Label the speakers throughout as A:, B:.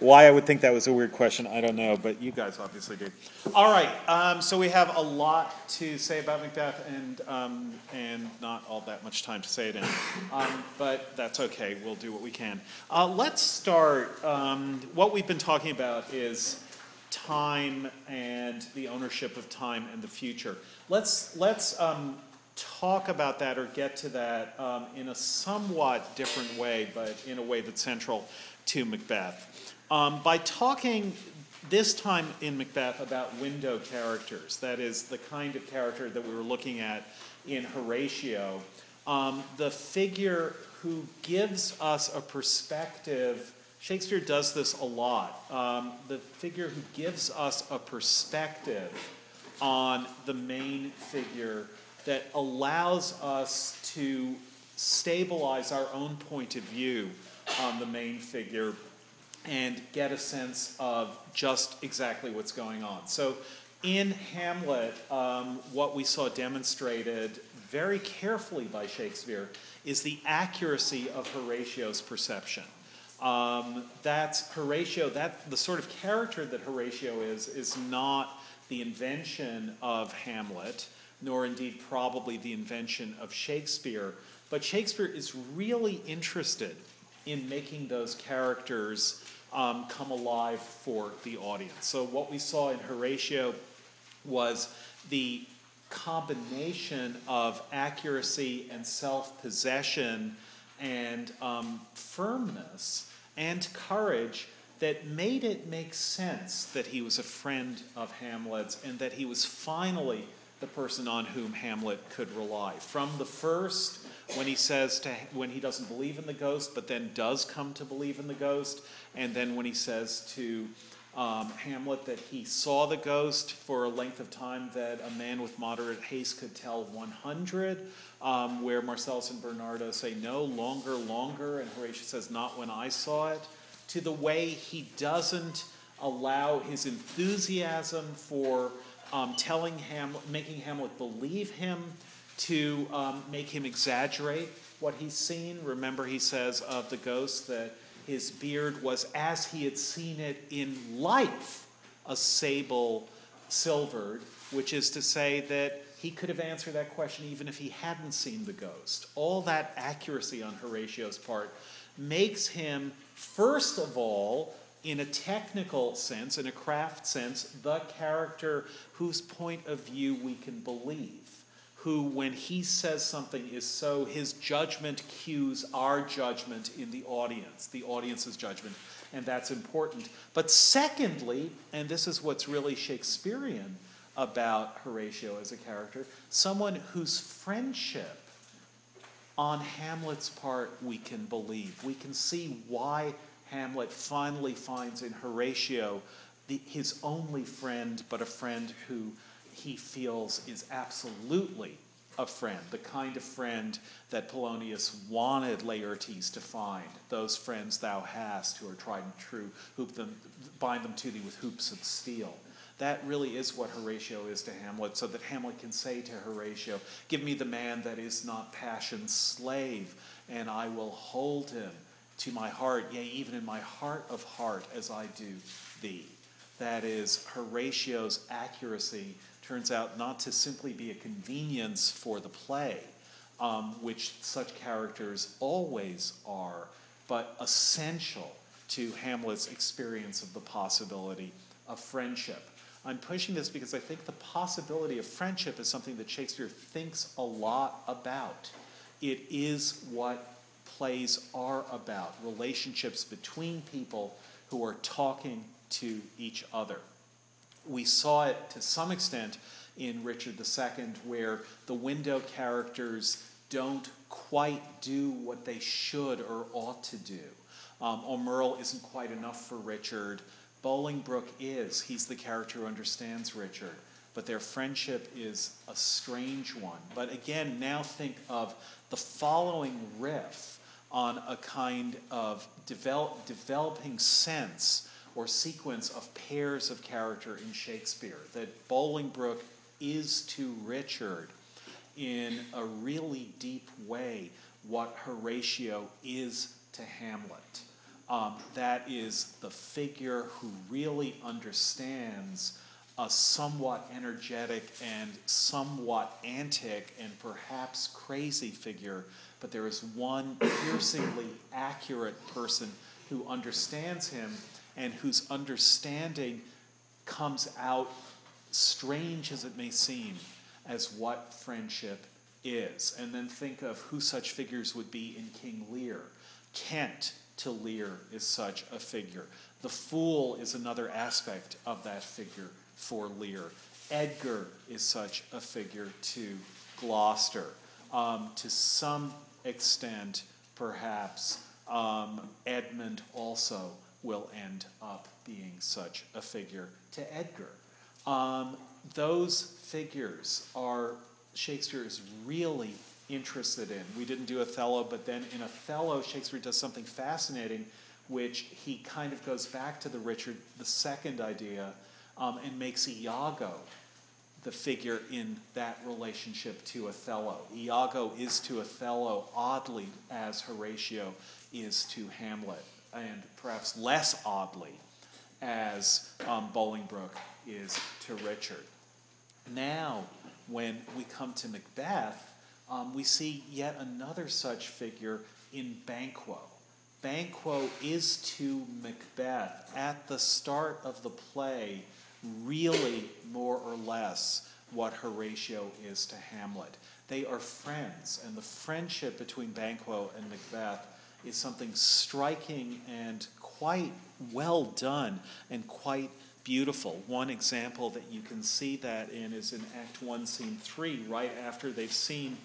A: Why I would think that was a weird question, I don't know, but you guys obviously do. All right, um, so we have a lot to say about Macbeth and, um, and not all that much time to say it in. Um, but that's okay, we'll do what we can. Uh, let's start. Um, what we've been talking about is time and the ownership of time and the future. Let's, let's um, talk about that or get to that um, in a somewhat different way, but in a way that's central to Macbeth. Um, by talking this time in Macbeth about window characters, that is, the kind of character that we were looking at in Horatio, um, the figure who gives us a perspective. Shakespeare does this a lot. Um, the figure who gives us a perspective on the main figure that allows us to stabilize our own point of view on the main figure and get a sense of just exactly what's going on. So, in Hamlet, um, what we saw demonstrated very carefully by Shakespeare is the accuracy of Horatio's perception. Um, that's Horatio, that the sort of character that Horatio is, is not the invention of Hamlet nor indeed probably the invention of Shakespeare. But Shakespeare is really interested in making those characters um, come alive for the audience. So, what we saw in Horatio was the combination of accuracy and self possession and um, firmness and courage that made it make sense that he was a friend of Hamlet's and that he was finally the person on whom Hamlet could rely. From the first, when he says to, when he doesn't believe in the ghost, but then does come to believe in the ghost, and then when he says to um, Hamlet that he saw the ghost for a length of time that a man with moderate haste could tell 100, um, where Marcellus and Bernardo say no, longer, longer, and Horatio says not when I saw it, to the way he doesn't allow his enthusiasm for um, telling Hamlet, making Hamlet believe him, to um, make him exaggerate what he's seen. Remember, he says of the ghost that his beard was as he had seen it in life, a sable silvered, which is to say that he could have answered that question even if he hadn't seen the ghost. All that accuracy on Horatio's part makes him, first of all, in a technical sense, in a craft sense, the character whose point of view we can believe. Who, when he says something, is so, his judgment cues our judgment in the audience, the audience's judgment, and that's important. But secondly, and this is what's really Shakespearean about Horatio as a character, someone whose friendship on Hamlet's part we can believe. We can see why Hamlet finally finds in Horatio the, his only friend, but a friend who he feels is absolutely a friend, the kind of friend that Polonius wanted Laertes to find. Those friends thou hast who are tried and true, hoop them, bind them to thee with hoops of steel. That really is what Horatio is to Hamlet, so that Hamlet can say to Horatio, Give me the man that is not passion's slave, and I will hold him to my heart, yea, even in my heart of heart, as I do thee. That is, Horatio's accuracy turns out not to simply be a convenience for the play, um, which such characters always are, but essential to Hamlet's experience of the possibility of friendship. I'm pushing this because I think the possibility of friendship is something that Shakespeare thinks a lot about. It is what plays are about relationships between people who are talking to each other. We saw it to some extent in Richard II, where the window characters don't quite do what they should or ought to do. Um, Aumerle isn't quite enough for Richard. Bolingbroke is. He's the character who understands Richard. But their friendship is a strange one. But again, now think of the following riff on a kind of develop, developing sense or sequence of pairs of character in Shakespeare. That Bolingbroke is to Richard in a really deep way what Horatio is to Hamlet. um, that is the figure who really understands a somewhat energetic and somewhat antic and perhaps crazy figure, but there is one piercingly accurate person who understands him and whose understanding comes out, strange as it may seem, as what friendship is. And then think of who such figures would be in King Lear. Kent to Lear is such a figure. The fool is another aspect of that figure for Lear. Edgar is such a figure to Gloucester. Um, to some extent, perhaps, um, Edmund also will end up being such a figure to Edgar. Um, those figures are Shakespeare is really interested in. We didn't do Othello, but then in Othello, Shakespeare does something fascinating, which he kind of goes back to the Richard II idea um, and makes Iago the figure in that relationship to Othello. Iago is to Othello oddly as Horatio is to Hamlet, and perhaps less oddly as um, Bolingbroke is to Richard. Now, when we come to Macbeth, um, we see yet another such figure in Banquo. Banquo is to Macbeth at the start of the play really more or less what Horatio is to Hamlet. They are friends, and the friendship between Banquo and Macbeth is something striking and quite well done and quite beautiful. One example that you can see that in is in Act 1, Scene 3, right after they've seen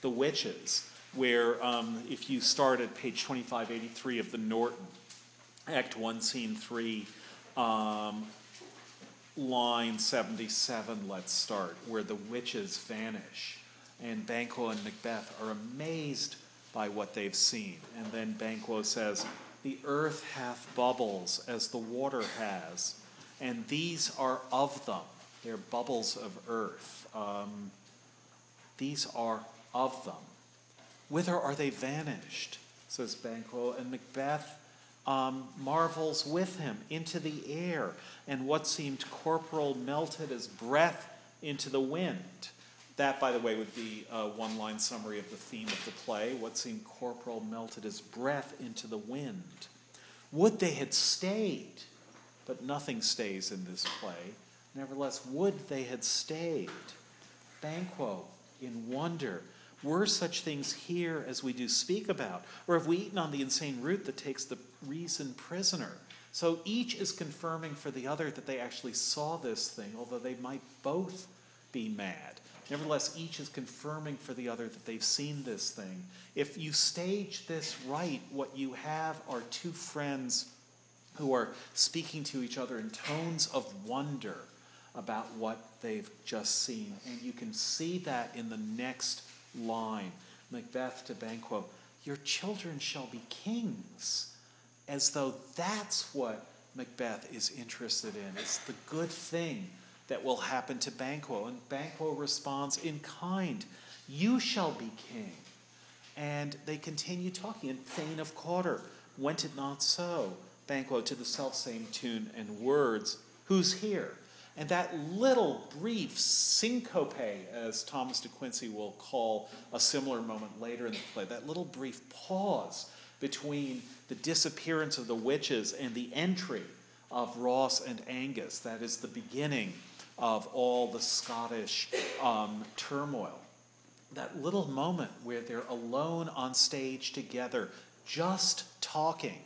A: the witches, where um, if you start at page 2583 of the Norton, Act 1, Scene 3, um, line 77, let's start, where the witches vanish. And Banquo and Macbeth are amazed by what they've seen. And then Banquo says, The earth hath bubbles as the water has, and these are of them. They're bubbles of earth. Um, these are of them. Whither are they vanished? says Banquo. And Macbeth um, marvels with him into the air, and what seemed corporal melted as breath into the wind. That, by the way, would be a one line summary of the theme of the play. What seemed corporal melted as breath into the wind. Would they had stayed, but nothing stays in this play. Nevertheless, would they had stayed. Banquo, in wonder, were such things here as we do speak about? Or have we eaten on the insane root that takes the reason prisoner? So each is confirming for the other that they actually saw this thing, although they might both be mad. Nevertheless, each is confirming for the other that they've seen this thing. If you stage this right, what you have are two friends who are speaking to each other in tones of wonder about what they've just seen. And you can see that in the next line Macbeth to Banquo, Your children shall be kings, as though that's what Macbeth is interested in. It's the good thing that will happen to Banquo. And Banquo responds in kind, You shall be king. And they continue talking. And Thane of Cawdor, went it not so? Banquo to the self-same tune and words, Who's here? And that little brief syncope, as Thomas de Quincey will call a similar moment later in the play, that little brief pause between the disappearance of the witches and the entry of Ross and Angus, that is the beginning of all the Scottish um, turmoil. That little moment where they're alone on stage together, just talking,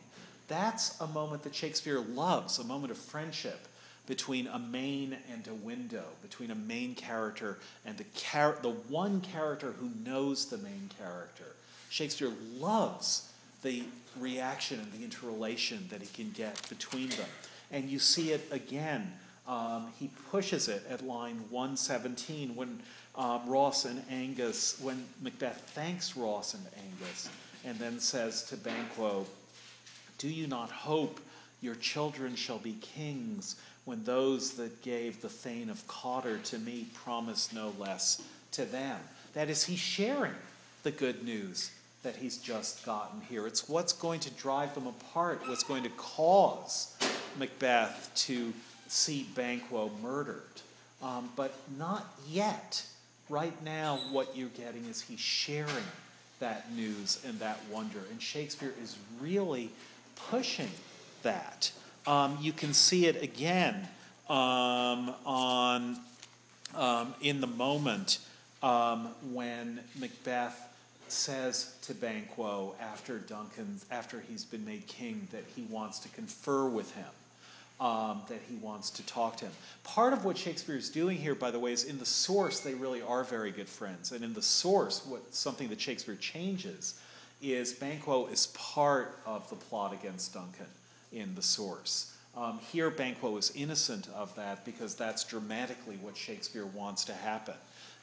A: that's a moment that Shakespeare loves, a moment of friendship between a main and a window, between a main character and the, char- the one character who knows the main character. Shakespeare loves the reaction and the interrelation that he can get between them. And you see it again. Um, he pushes it at line 117 when um, Ross and Angus, when Macbeth thanks Ross and Angus, and then says to Banquo, Do you not hope your children shall be kings when those that gave the Thane of Cawdor to me promised no less to them. That is, he's sharing the good news that he's just gotten here. It's what's going to drive them apart, what's going to cause Macbeth to see Banquo murdered. Um, but not yet. Right now, what you're getting is he's sharing that news and that wonder. And Shakespeare is really pushing that. Um, you can see it again um, on um, in the moment um, when Macbeth says to Banquo after Duncan, after he's been made king, that he wants to confer with him. Um, that he wants to talk to him. Part of what Shakespeare is doing here, by the way, is in the source they really are very good friends, and in the source, what something that Shakespeare changes is Banquo is part of the plot against Duncan in the source. Um, here, Banquo is innocent of that because that's dramatically what Shakespeare wants to happen: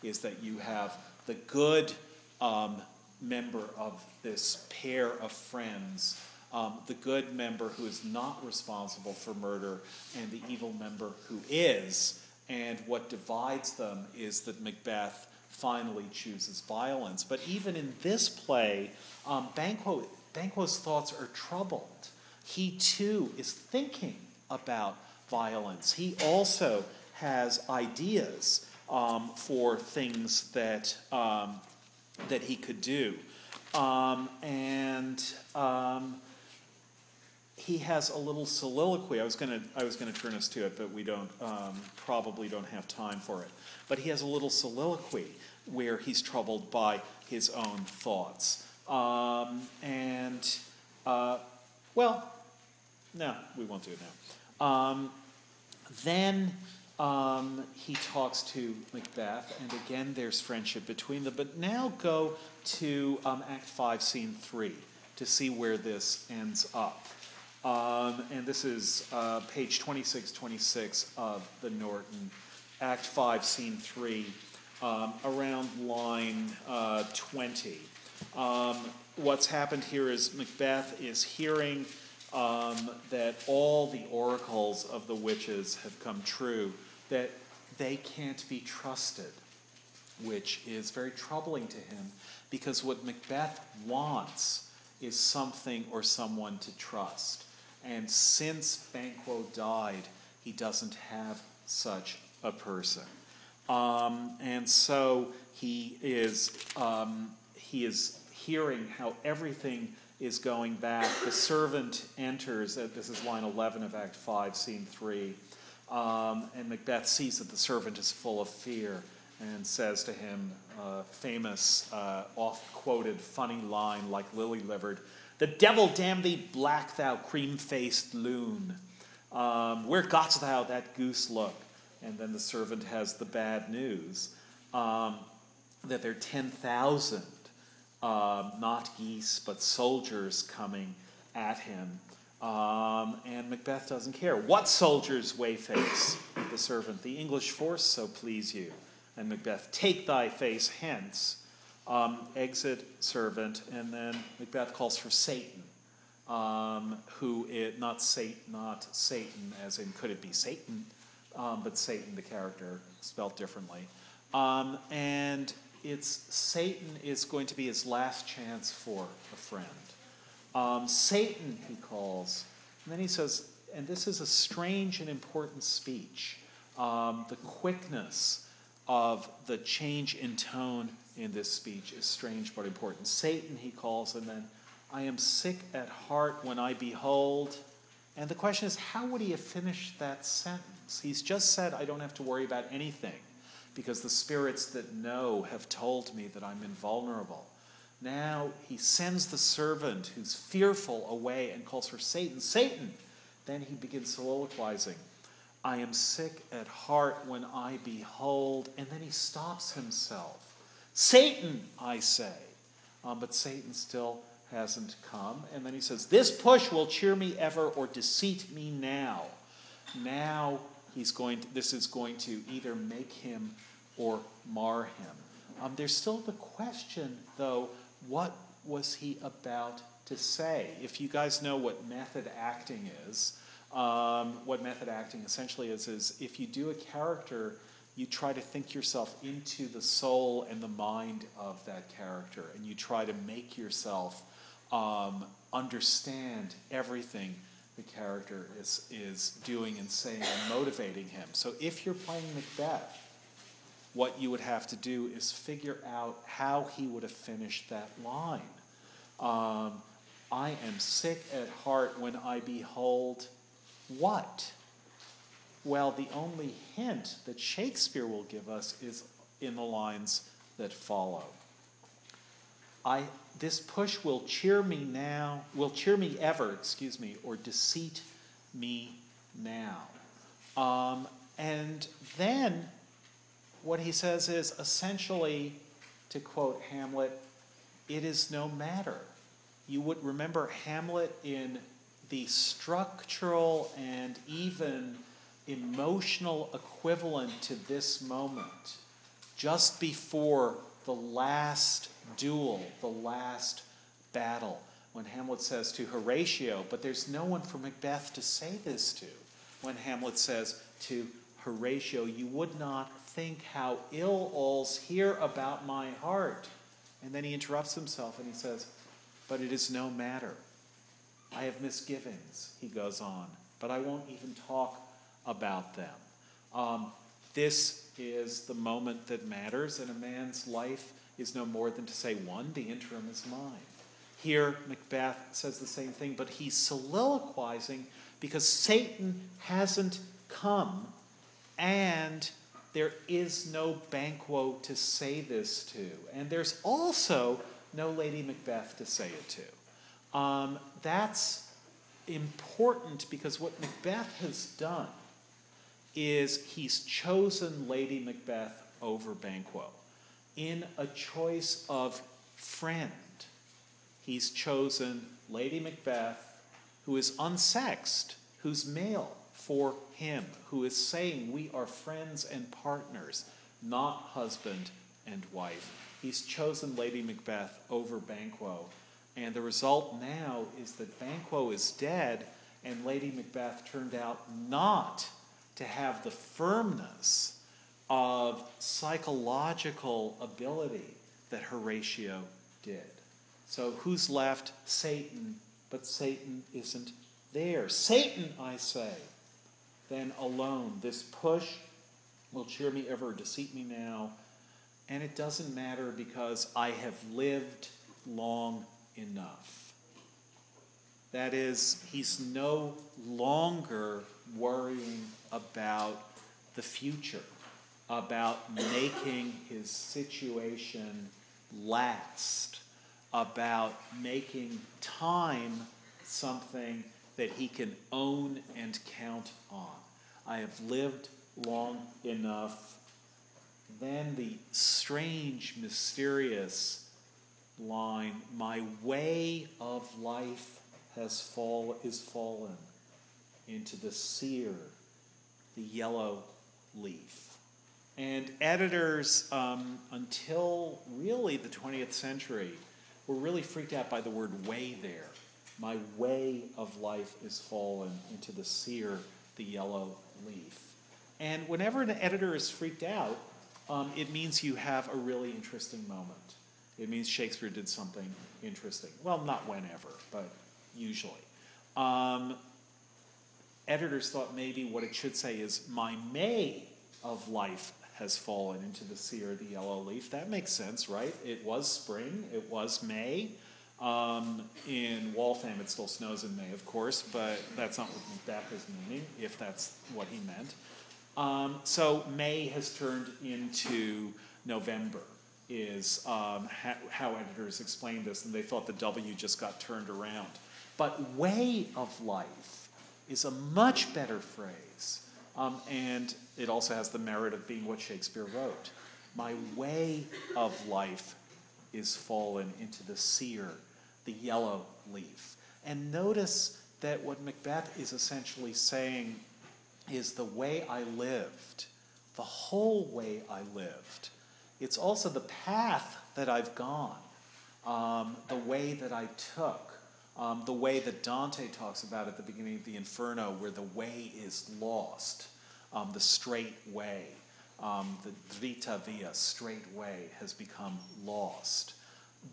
A: is that you have the good um, member of this pair of friends, um, the good member who is not responsible for murder, and the evil member who is. And what divides them is that Macbeth finally chooses violence. But even in this play, um, Banquo, Banquo's thoughts are troubled. He too is thinking about violence. He also has ideas um, for things that um, that he could do. Um, and um, he has a little soliloquy. I was to turn us to it, but we don't um, probably don't have time for it. But he has a little soliloquy where he's troubled by his own thoughts. Um, and uh, well, no, we won't do it now. Um, then um, he talks to Macbeth, and again there's friendship between them. But now go to um, Act 5, Scene 3 to see where this ends up. Um, and this is uh, page 26 26 of the Norton, Act 5, Scene 3, um, around line uh, 20. Um, what's happened here is Macbeth is hearing um, that all the oracles of the witches have come true that they can't be trusted, which is very troubling to him because what Macbeth wants is something or someone to trust. And since Banquo died, he doesn't have such a person. Um, and so he is, um, he is hearing how everything is going back. The servant enters, this is line 11 of Act 5, Scene 3. Um, and Macbeth sees that the servant is full of fear and says to him, uh, famous, uh, oft quoted, funny line like lily livered, The devil damn thee, black thou cream faced loon. Um, where gotst thou that goose look? And then the servant has the bad news um, that there are 10,000, uh, not geese, but soldiers coming at him. Um, and Macbeth doesn't care. What soldiers wheyface? The servant, the English force so please you. And Macbeth, take thy face hence. Um, exit servant, and then Macbeth calls for Seyton, um, who it not Satan, not Satan, as in could it be Satan, um, but Seyton, the character, spelt differently. Um, and it's Seyton is going to be his last chance for a friend. Um, Seyton, he calls. And then he says, and this is a strange and important speech. Um, the quickness of the change in tone in this speech is strange but important. Seyton, he calls, and then, I am sick at heart when I behold. And the question is, how would he have finished that sentence? He's just said, I don't have to worry about anything because the spirits that know have told me that I'm invulnerable. Now he sends the servant who's fearful away and calls for Seyton. Seyton! Then he begins soliloquizing. I am sick at heart when I behold. And then he stops himself. Seyton, I say. Um, but Seyton still hasn't come. And then he says, This push will cheer me ever or disseat me now. Now he's going to, this is going to either make him or mar him. Um, there's still the question, though, what was he about to say? If you guys know what method acting is, um, what method acting essentially is, is if you do a character you try to think yourself into the soul and the mind of that character, and you try to make yourself um, understand everything the character is, is doing and saying and motivating him. So if you're playing Macbeth, what you would have to do is figure out how he would have finished that line. Um, I am sick at heart when I behold what? Well, the only hint that Shakespeare will give us is in the lines that follow. I, this push will cheer me now, will cheer me ever, excuse me, or disseat me now. Um, and then what he says is essentially, to quote Hamlet, it is no matter. You would remember Hamlet in the structural and even emotional equivalent to this moment, just before the last duel, the last battle, when Hamlet says to Horatio, but there's no one for Macbeth to say this to, when Hamlet says to Horatio, You would not think how ill all's here about my heart. And then he interrupts himself and he says, But it is no matter. I have misgivings, he goes on, but I won't even talk about them. Um, this is the moment that matters, and a man's life is no more than to say, One, the interim is mine. Here, Macbeth says the same thing, but he's soliloquizing because Seyton hasn't come and there is no Banquo to say this to. And there's also no Lady Macbeth to say it to. Um, that's important because what Macbeth has done is he's chosen Lady Macbeth over Banquo. In a choice of friend, he's chosen Lady Macbeth, who is unsexed, who's male, for him, who is saying we are friends and partners, not husband and wife. He's chosen Lady Macbeth over Banquo. And the result now is that Banquo is dead, and Lady Macbeth turned out not to have the firmness of psychological ability that Horatio did. So who's left? Seyton, but Seyton isn't there. Seyton, I say, then alone. This push will cheer me ever, disseat me now. And it doesn't matter because I have lived long enough. That is, he's no longer worrying about the future, about making his situation last, about making time something that he can own and count on. I have lived long enough. Then the strange, mysterious line, my way of life has fall is fallen into the sear, the yellow leaf. And editors, um, until really the 20th century, were really freaked out by the word way there. My way of life is fallen into the sear, the yellow leaf. And whenever an editor is freaked out, um, it means you have a really interesting moment. It means Shakespeare did something interesting. Well, not whenever, but usually. Um, editors thought maybe what it should say is, My May of life has fallen into the sea or the yellow leaf. That makes sense, right? It was spring, it was May. Um, in Waltham, it still snows in May, of course, but that's not what Macbeth is meaning, if that's what he meant. Um, so May has turned into November, is um, ha- how editors explained this, and they thought the W just got turned around. But way of life is a much better phrase, um, and it also has the merit of being what Shakespeare wrote. My way of life is fallen into the sear, the yellow leaf. And notice that what Macbeth is essentially saying is the way I lived, the whole way I lived. It's also the path that I've gone, um, the way that I took, um, the way that Dante talks about at the beginning of the Inferno, where the way is lost, um, the straight way. Um, the diritta via, straight way, has become lost.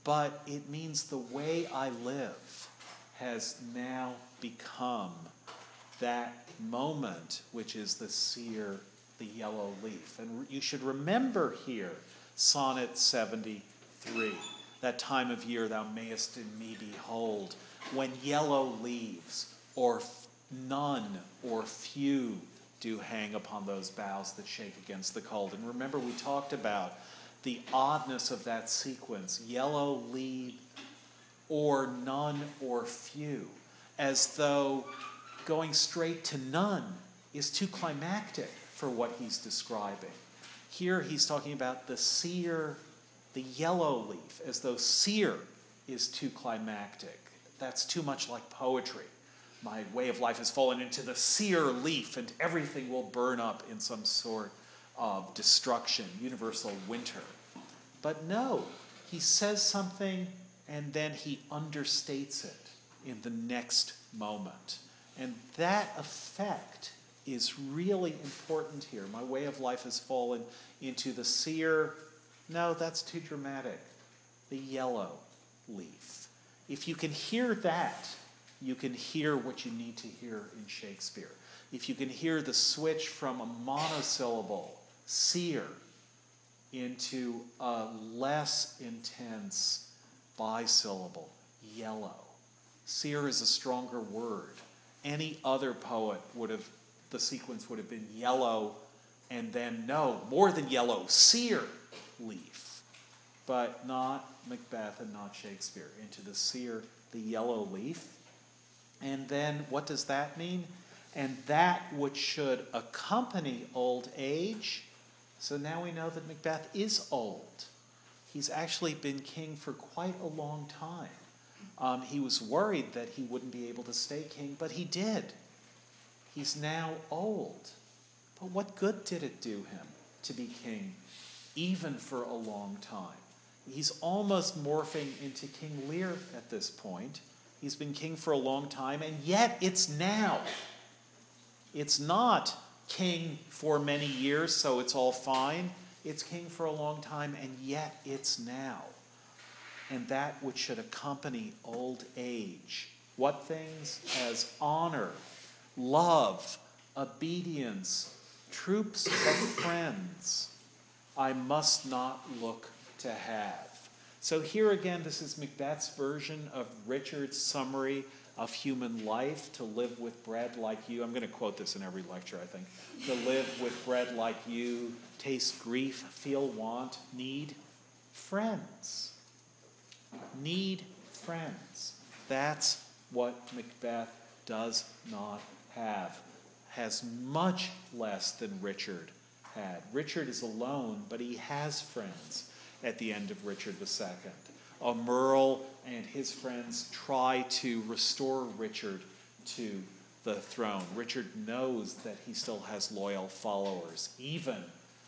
A: But it means the way I live has now become that moment, which is the sear, the yellow leaf. And you should remember here, Sonnet 73, that time of year thou mayest in me behold, when yellow leaves, or none or few, do hang upon those boughs that shake against the cold. And remember, we talked about the oddness of that sequence yellow leaf, or none or few, as though going straight to none is too climactic for what he's describing. Here he's talking about the sear, the yellow leaf, as though sear is too climactic. That's too much like poetry. My way of life has fallen into the sear leaf, and everything will burn up in some sort of destruction, universal winter. But no, he says something and then he understates it in the next moment. And that effect is really important here. My way of life has fallen into the sear, no, that's too dramatic, the yellow leaf. If you can hear that, you can hear what you need to hear in Shakespeare. If you can hear the switch from a monosyllable, sear, into a less intense bisyllable, yellow. Seer is a stronger word. Any other poet would have, the sequence would have been yellow, and then no, more than yellow, sear leaf. But not Macbeth and not Shakespeare. Into the sear, the yellow leaf. And then what does that mean? And that which should accompany old age. So now we know that Macbeth is old. He's actually been king for quite a long time. Um, he was worried that he wouldn't be able to stay king, but he did. He's now old. But what good did it do him to be king, even for a long time? He's almost morphing into King Lear at this point. He's been king for a long time, and yet it's now. It's not king for many years, so it's all fine. It's king for a long time, and yet it's now. And that which should accompany old age. What things? As honor, love, obedience, troops of friends, I must not look to have. So here again, this is Macbeth's version of Richard's summary of human life to live with bread like you. I'm going to quote this in every lecture, I think. To live with bread like you, taste grief, feel want, need friends. Need friends. That's what Macbeth does not have. Has much less than Richard had. Richard is alone, but he has friends at the end of Richard II. Uh, Merle and his friends try to restore Richard to the throne. Richard knows that he still has loyal followers, even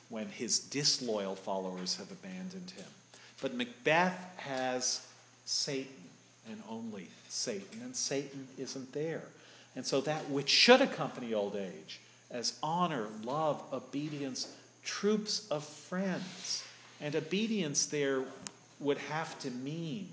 A: when his disloyal followers have abandoned him. But Macbeth has Seyton and only Seyton, and Seyton isn't there. And so that which should accompany old age, as honor, love, obedience, troops of friends, and obedience there would have to mean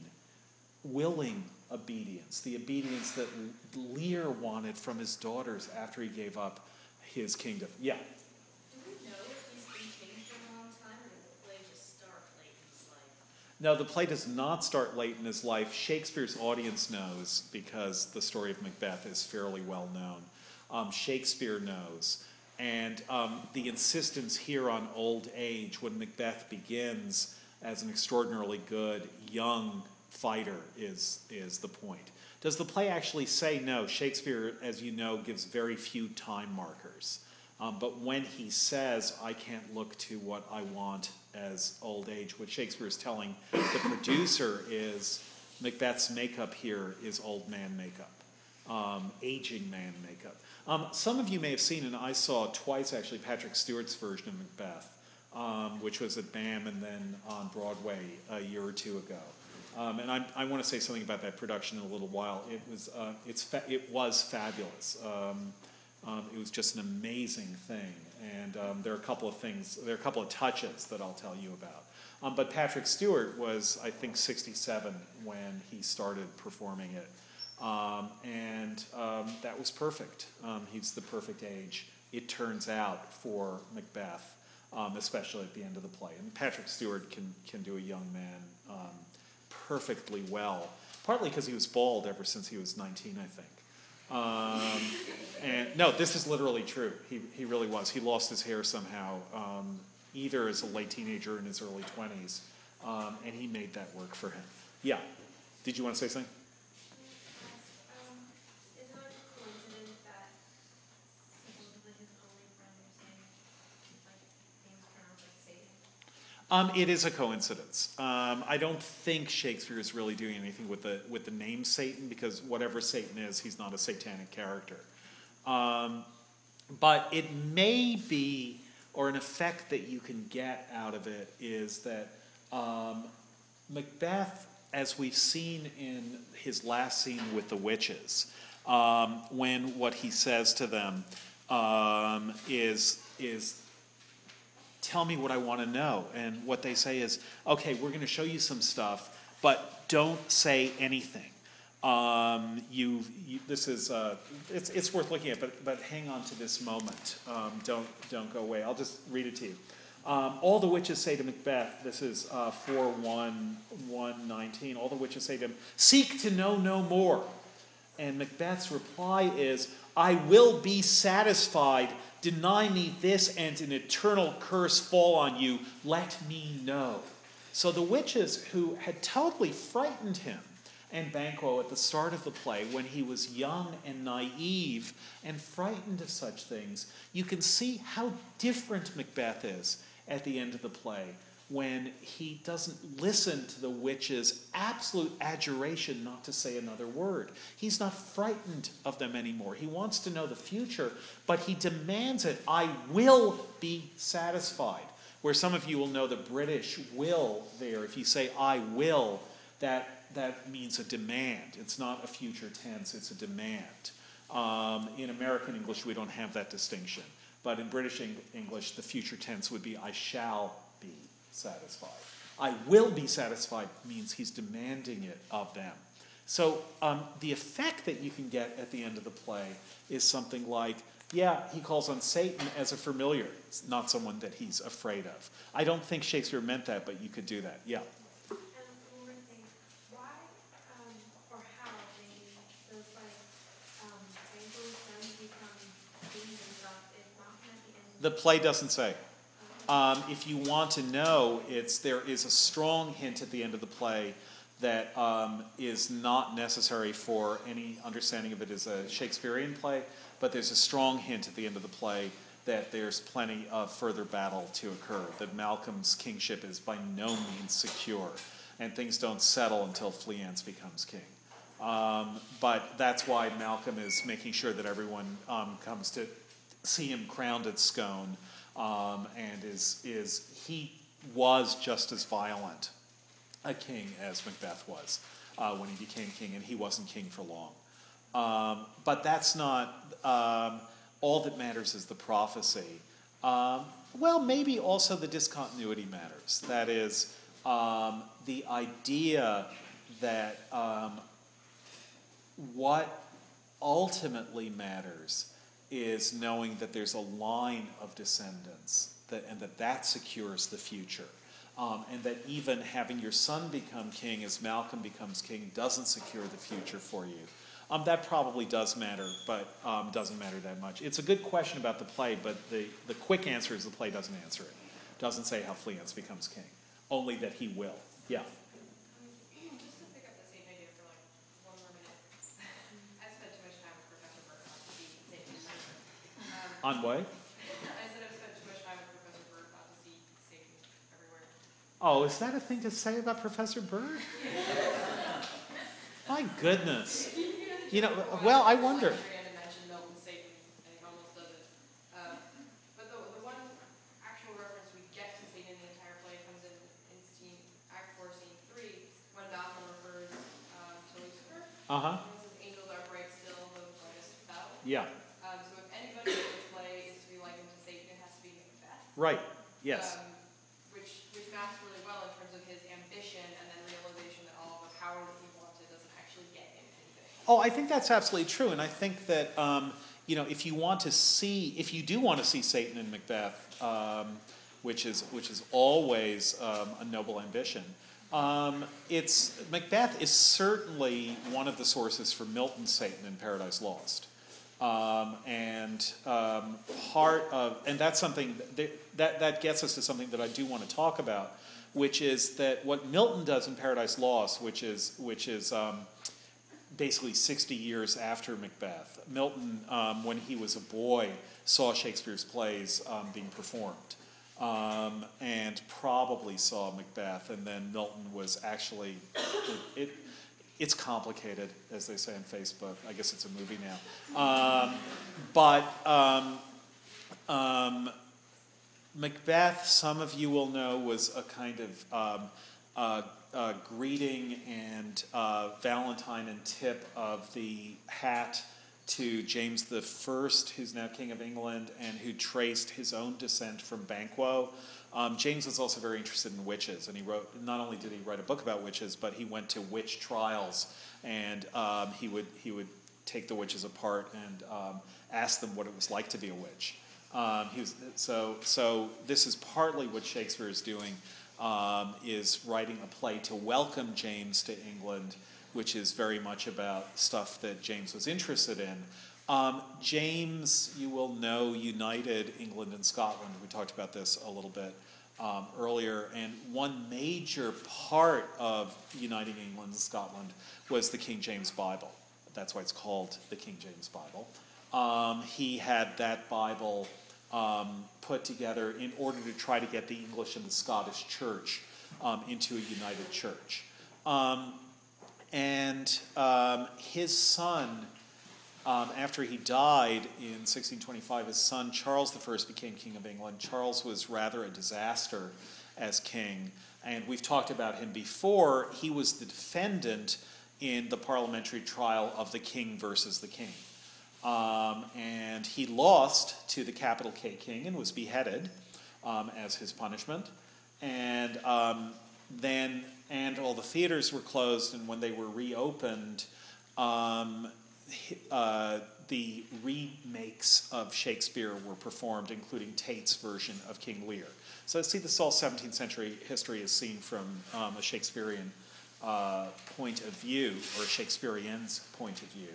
A: willing obedience, the obedience that Lear wanted from his daughters after he gave up his kingdom. Yeah. Do
B: we know if he's been king for a long time or did the play just start late in his life?
A: No, the play does not start late in his life. Shakespeare's audience knows because the story of Macbeth is fairly well known. Um, Shakespeare knows. And um, the insistence here on old age, when Macbeth begins as an extraordinarily good young fighter, is, is the point. Does the play actually say no? Shakespeare, as you know, gives very few time markers. Um, but when he says, I can't look to what I want as old age, what Shakespeare is telling the producer is Macbeth's makeup here is old man makeup, um, aging man makeup. Um, some of you may have seen, and I saw twice actually, Patrick Stewart's version of Macbeth, um, which was at BAM and then on Broadway a year or two ago. Um, and I, I want to say something about that production in a little while. It was, uh, it's fa- it was fabulous. Um, Um, it was just an amazing thing, and um, there are a couple of things, there are a couple of touches that I'll tell you about. But Patrick Stewart was, I think, 67 when he started performing it. Um, and um, that was perfect. Um, he's the perfect age, it turns out, for Macbeth, um, especially at the end of the play. And Patrick Stewart can, can do a young man um, perfectly well, partly because he was bald ever since he was 19, I think. Um, and no, this is literally true. He, he really was. He lost his hair somehow, um, either as a late teenager in his early 20s, um, and he made that work for him. Yeah. Did you want to say something?
C: Um, is it a coincidence that supposedly his only friend are saying, like, names pronounced like Satan?
A: Um, it is a coincidence. Um, I don't think Shakespeare is really doing anything with the with the name Seyton because whatever Seyton is, he's not a satanic character. Um, but it may be, or an effect that you can get out of it is that um, Macbeth, as we've seen in his last scene with the witches, um, when what he says to them um, is is tell me what I want to know. And what they say is, okay, we're going to show you some stuff, but don't say anything. Um, you, this is, uh, it's, it's worth looking at, but, but hang on to this moment. Um, don't, don't go away. I'll just read it to you. Um, all the witches say to Macbeth, this is uh, 4 1, 119, all the witches say to him, Seek to know no more. And Macbeth's reply is, I will be satisfied. Deny me this, and an eternal curse fall on you. Let me know. So the witches who had totally frightened him and Banquo at the start of the play, when he was young and naive and frightened of such things, you can see how different Macbeth is at the end of the play when he doesn't listen to the witch's absolute adjuration not to say another word. He's not frightened of them anymore. He wants to know the future, but he demands it. I will be satisfied. Where some of you will know the British will there, if you say I will, that, that means a demand. It's not a future tense, it's a demand. Um, in American English, we don't have that distinction. But in British Eng- English, the future tense would be I shall satisfied. I will be satisfied means he's demanding it of them. So um, the effect that you can get at the end of the play is something like, yeah, he calls on Satan as a familiar, it's not someone that he's afraid of. I don't think Shakespeare meant that, but you could do that. Yeah.
C: And one more thing, why, um, or how maybe those like, um, Banquo's sons become kings and stuff, if Malcolm at the.
A: The play doesn't say. Um, if you want to know, it's there is a strong hint at the end of the play that um, is not necessary for any understanding of it as a Shakespearean play, but there's a strong hint at the end of the play that there's plenty of further battle to occur, that Malcolm's kingship is by no means secure, and things don't settle until Fleance becomes king. Um, but that's why Malcolm is making sure that everyone um, comes to see him crowned at Scone, um, and is is he was just as violent a king as Macbeth was uh, when he became king, and he wasn't king for long. Um, but that's not um, all that matters is the prophecy. Um, well, maybe also the discontinuity matters. That is, um, the idea that um, what ultimately matters is knowing that there's a line of descendants that, and that that secures the future. Um, and that even having your son become king as Malcolm becomes king doesn't secure the future for you. Um, that probably does matter, but um, doesn't matter that much. It's a good question about the play, but the, the quick answer is the play doesn't answer it. Doesn't say how Fleance becomes king, only that he will. Yeah.
D: Um, Just to pick up the same idea for like one more minute. I spent too much time with Professor Burke not to see Satan everywhere. Um,
A: On what?
D: I said I've spent too much time with Professor Burke not to see Satan everywhere.
A: Oh, is that a thing to say about Professor Bird? My goodness. You know, well, I wonder.
D: And mention Milton Satan, and he almost does it. But the, the one actual reference we get to Satan in the entire play comes in, in scene, Act 4, Scene 3, when Malcolm refers to Lucifer.
A: Uh huh.
D: And it says, angels are bright still, though brightest fell.
A: Yeah.
D: Um, so if anybody
A: Right, yes.
D: um, which, which maps really well in terms of his ambition and then realization that all of the power that he wanted doesn't actually get him anything.
A: Oh, I think that's absolutely true, and I think that um, you know if you want to see, if you do want to see Satan in Macbeth, um, which is which is always um, a noble ambition. Um, it's Macbeth is certainly one of the sources for Milton's Satan in Paradise Lost, um, and um, part of and that's something that, that that gets us to something that I do want to talk about, which is that what Milton does in Paradise Lost, which is which is um, basically 60 years after Macbeth. Milton, um, when he was a boy, saw Shakespeare's plays um, being performed um, and probably saw Macbeth. And then Milton was actually, it, it, it's complicated, as they say on Facebook. I guess it's a movie now. Um, but um, um, Macbeth, some of you will know, was a kind of uh, uh, greeting and uh, Valentine and tip of the hat to James First, who's now King of England, and who traced his own descent from Banquo. Um, James was also very interested in witches, and he wrote. Not only did he write a book about witches, but he went to witch trials, and um, he would he would take the witches apart and um, ask them what it was like to be a witch. Um, he was, so so this is partly what Shakespeare is doing um, is writing a play to welcome James to England, which is very much about stuff that James was interested in. Um, James, you will know, united England and Scotland. We talked about this a little bit um, earlier. And one major part of uniting England and Scotland was the King James Bible. That's why it's called the King James Bible. Um, he had that Bible um, put together in order to try to get the English and the Scottish church um, into a united church. Um, and his son, um, after he died in 1625, his son Charles I became King of England. Charles was rather a disaster as king, and we've talked about him before. He was the defendant in the parliamentary trial of the king versus the king. Um, and he lost to the capital K king and was beheaded um, as his punishment. And um, then, and all the theaters were closed, and when they were reopened, um, uh, the remakes of Shakespeare were performed, including Tate's version of King Lear. So, see, this all 17th century history is seen from um, a Shakespearean uh, point of view, or a Shakespearean's point of view.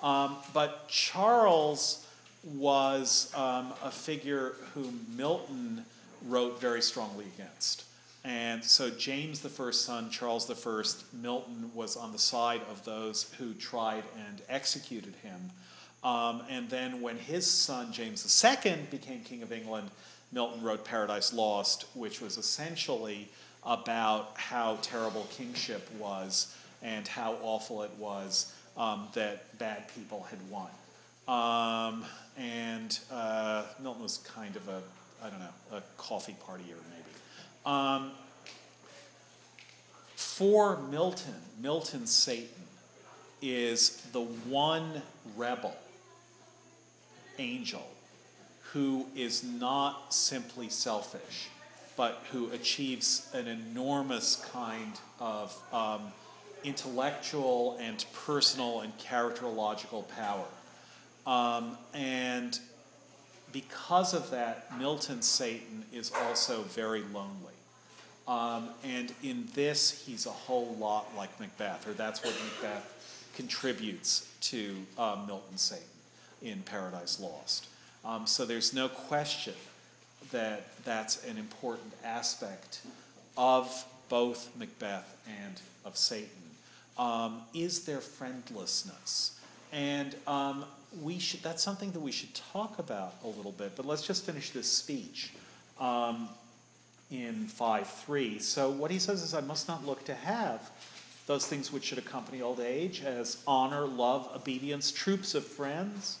A: Um, but Charles was um, a figure whom Milton wrote very strongly against. And so James the first son, Charles the first, Milton was on the side of those who tried and executed him. Um, and then when his son James II became king of England, Milton wrote Paradise Lost, which was essentially about how terrible kingship was and how awful it was um, that bad people had won. Um, and uh, Milton was kind of a, I don't know, a coffee partier maybe. Um, for Milton, Milton Satan is the one rebel angel who is not simply selfish, but who achieves an enormous kind of um, intellectual and personal and characterological power. Um, and because of that, Milton Satan is also very lonely. Um, and in this, he's a whole lot like Macbeth, or that's what Macbeth contributes to uh, Milton's Satan in Paradise Lost. Um, so there's no question that that's an important aspect of both Macbeth and of Satan um, is their friendlessness. And um, we should, that's something that we should talk about a little bit, but let's just finish this speech um, in 5 3. So, what he says is, I must not look to have those things which should accompany old age as honor, love, obedience, troops of friends.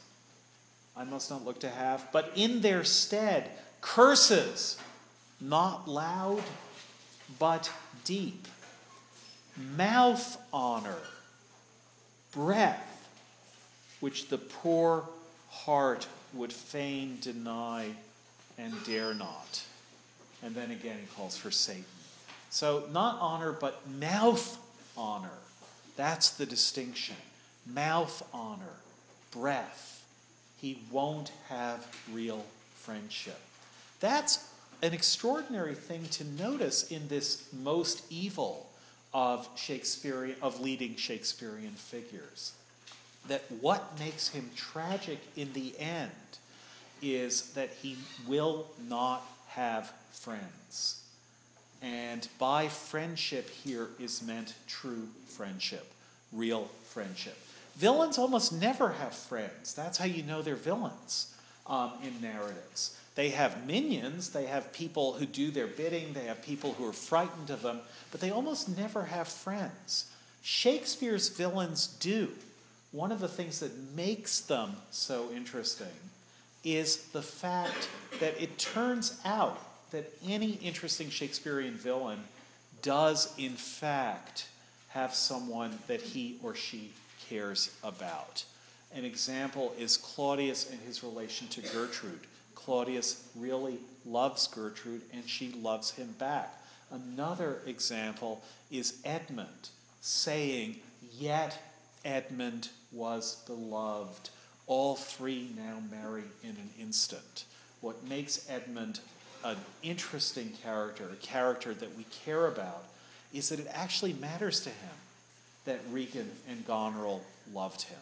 A: I must not look to have, but in their stead, curses, not loud, but deep mouth honor, breath, which the poor heart would fain deny, and dare not. And then again, he calls for Seyton. So, not honor, but mouth honor. That's the distinction. Mouth honor, breath. He won't have real friendship. That's an extraordinary thing to notice in this most evil of Shakespearean of leading Shakespearean figures. That what makes him tragic in the end is that he will not have friends. And by friendship here is meant true friendship, real friendship. Villains almost never have friends. That's how you know they're villains um, in narratives. They have minions, they have people who do their bidding, they have people who are frightened of them, but they almost never have friends. Shakespeare's villains do. One of the things that makes them so interesting is the fact that it turns out that any interesting Shakespearean villain does, in fact, have someone that he or she cares about. An example is Claudius and his relation to Gertrude. Claudius really loves Gertrude and she loves him back. Another example is Edmund saying, Yet Edmund was beloved. All three now marry in an instant. What makes Edmund an interesting character, a character that we care about, is that it actually matters to him that Regan and Goneril loved him.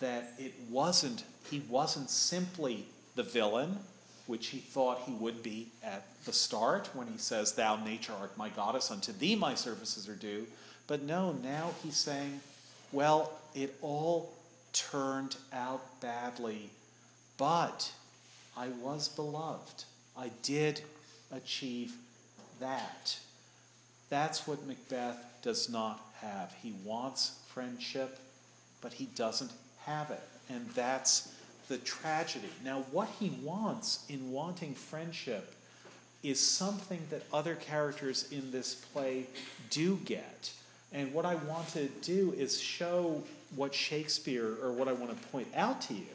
A: That it wasn't, he wasn't simply the villain, which he thought he would be at the start when he says, Thou, nature, art my goddess, unto thee my services are due. But no, now he's saying, Well, it all turned out badly, but I was beloved. I did achieve that. That's what Macbeth does not have. He wants friendship, but he doesn't have it. And that's the tragedy. Now, what he wants in wanting friendship is something that other characters in this play do get. And what I want to do is show what Shakespeare, or what I want to point out to you,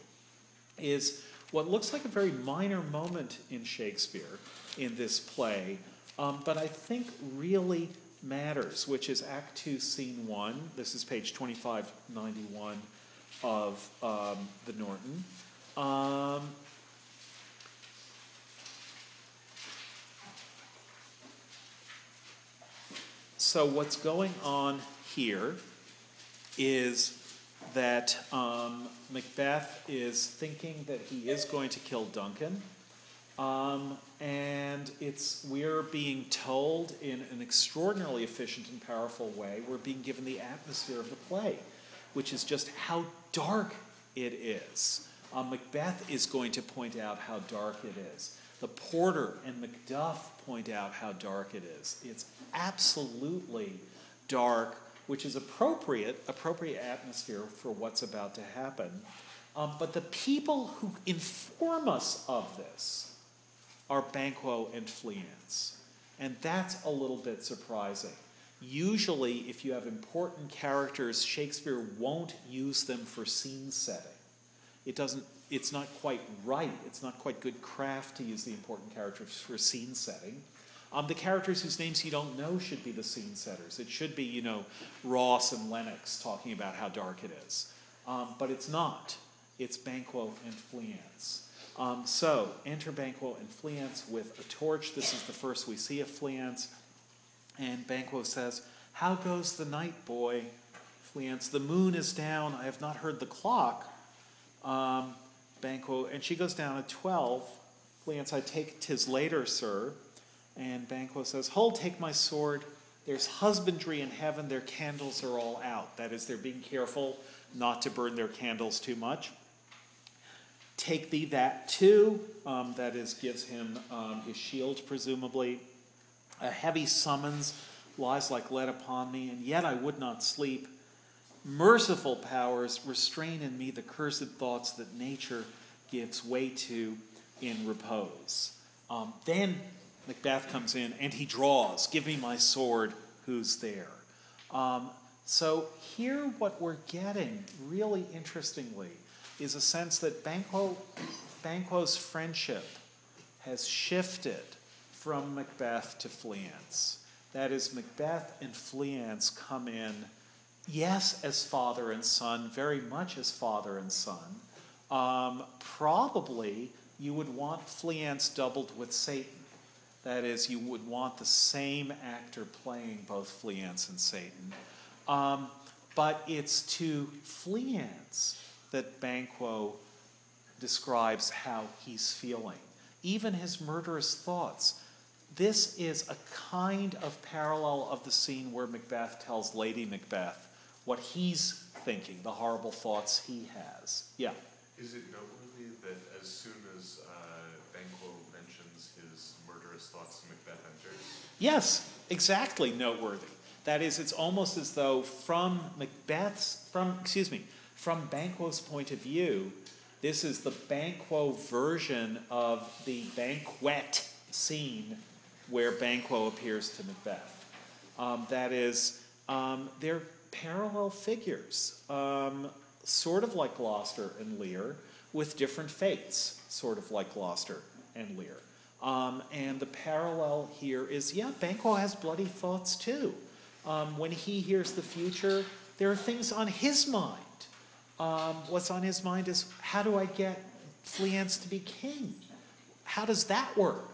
A: is what looks like a very minor moment in Shakespeare in this play, um, but I think really matters, which is Act 2, Scene 1. This is page 2591 of um, the Norton. Um, so, what's going on here is that um, Macbeth is thinking that he is going to kill Duncan. Um, and it's we're being told in an extraordinarily efficient and powerful way. We're being given the atmosphere of the play, which is just how dark it is. Uh, Macbeth is going to point out how dark it is. The porter and Macduff point out how dark it is. It's absolutely dark, which is appropriate, appropriate atmosphere for what's about to happen. Um, but the people who inform us of this are Banquo and Fleance. And that's a little bit surprising. Usually, if you have important characters, Shakespeare won't use them for scene setting. It doesn't, it's not quite right, it's not quite good craft to use the important characters for scene setting. Um, the characters whose names you don't know should be the scene setters. It should be, you know, Ross and Lennox talking about how dark it is. Um, but it's not. It's Banquo and Fleance. Um, so, enter Banquo and Fleance with a torch. This is the first we see of Fleance. And Banquo says, How goes the night, boy? Fleance, the moon is down. I have not heard the clock. Um, Banquo, and she goes down at 12. Fleance, I take tis later, sir. And Banquo says, Hold, take my sword. There's husbandry in heaven. Their candles are all out. That is, they're being careful not to burn their candles too much. Take thee that too. Um, that is, gives him um, his shield, presumably. A heavy summons lies like lead upon me, and yet I would not sleep. Merciful powers, restrain in me the cursed thoughts that nature gives way to in repose. Um, then Macbeth comes in and he draws, Give me my sword, who's there? Um, so, here what we're getting, really interestingly, is a sense that Banquo, Banquo's friendship has shifted from Macbeth to Fleance. That is, Macbeth and Fleance come in, yes, as father and son, very much as father and son. Um, probably you would want Fleance doubled with Seyton. That is, you would want the same actor playing both Fleance and Seyton. Um, but it's to Fleance that Banquo describes how he's feeling, even his murderous thoughts. This is a kind of parallel of the scene where Macbeth tells Lady Macbeth what he's thinking, the horrible thoughts he has. Yeah.
E: Is it noteworthy that as soon as uh, Banquo mentions his murderous thoughts, Macbeth enters?
A: Yes, exactly noteworthy. That is, it's almost as though from Macbeth's, from, excuse me, from Banquo's point of view, this is the Banquo version of the banquet scene where Banquo appears to Macbeth. Um, that is, um, they're parallel figures, um, sort of like Gloucester and Lear, with different fates, sort of like Gloucester and Lear. Um, and the parallel here is yeah, Banquo has bloody thoughts too. Um, when he hears the future, there are things on his mind. Um, what's on his mind is how do I get Fleance to be king? How does that work?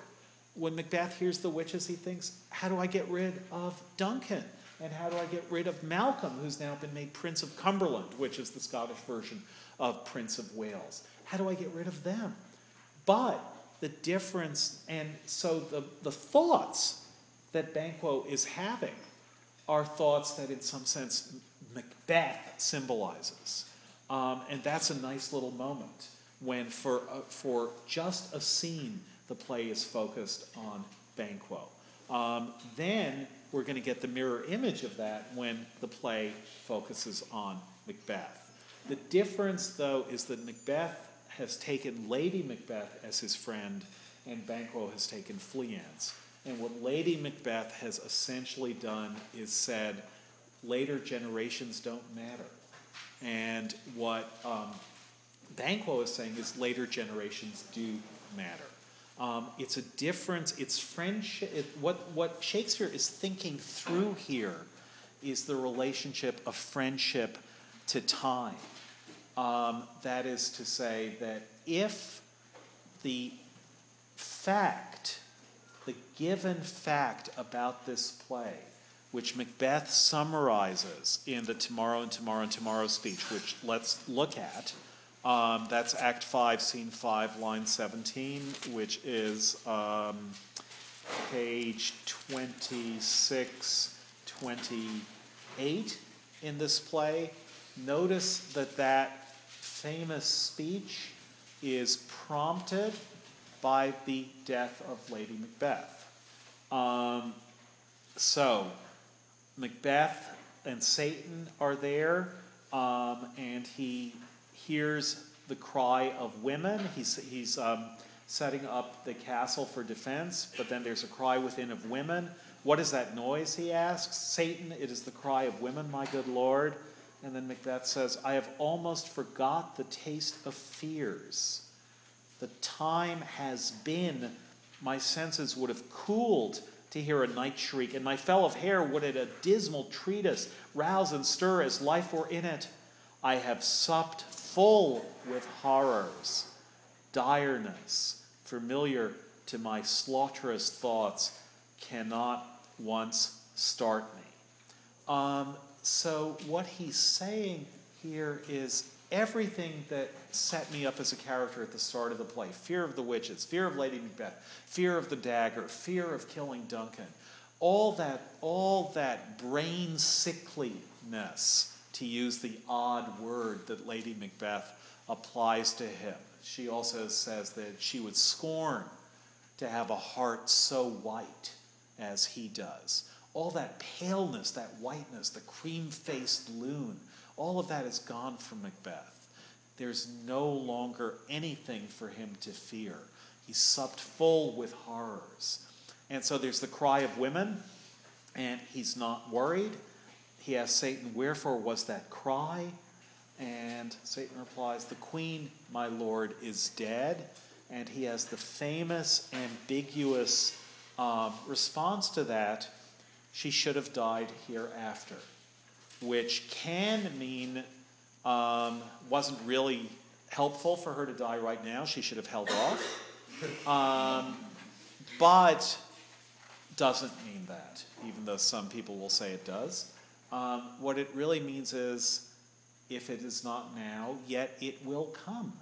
A: When Macbeth hears the witches, he thinks, how do I get rid of Duncan? And how do I get rid of Malcolm, who's now been made Prince of Cumberland, which is the Scottish version of Prince of Wales? How do I get rid of them? But the difference, and so the, the thoughts that Banquo is having are thoughts that, in some sense, Macbeth symbolizes. Um, and that's a nice little moment when, for, uh, for just a scene, the play is focused on Banquo. Um, then we're going to get the mirror image of that when the play focuses on Macbeth. The difference, though, is that Macbeth has taken Lady Macbeth as his friend, and Banquo has taken Fleance. And what Lady Macbeth has essentially done is said, later generations don't matter. And what um, Banquo is saying is later generations do matter. Um, it's a difference, it's friendship. It, what, what Shakespeare is thinking through here is the relationship of friendship to time. Um, that is to say, that if the fact, the given fact about this play, which Macbeth summarizes in the Tomorrow and Tomorrow and Tomorrow speech, which let's look at, um, that's Act 5, Scene 5, line 17, which is um, page 26, 28 in this play. Notice that that famous speech is prompted by the death of Lady Macbeth. Um, so, Macbeth and Seyton are there, um, and he hears the cry of women. He's, he's um, setting up the castle for defense, but then there's a cry within of women. What is that noise? He asks. Seyton, it is the cry of women, my good Lord. And then Macbeth says, I have almost forgot the taste of fears. The time has been, my senses would have cooled to hear a night shriek, and my fell of hair would at a dismal treatise rouse and stir as life were in it. I have supped full with horrors, direness, familiar to my slaughterous thoughts, cannot once start me. Um, so, what he's saying here is everything that set me up as a character at the start of the play fear of the witches, fear of Lady Macbeth, fear of the dagger, fear of killing Duncan all that, all that brain sickliness, to use the odd word that Lady Macbeth applies to him. She also says that she would scorn to have a heart so white as he does. All that paleness, that whiteness, the cream faced loon, all of that is gone from Macbeth. There's no longer anything for him to fear. He's supped full with horrors. And so there's the cry of women, and he's not worried. He asks Seyton, Wherefore was that cry? And Seyton replies, The queen, my lord, is dead. and he has the famous, ambiguous um, response to that she should have died hereafter, which can mean um, wasn't really helpful for her to die right now. She should have held off. Um, but doesn't mean that, even though some people will say it does. Um, what it really means is if it is not now, yet it will come.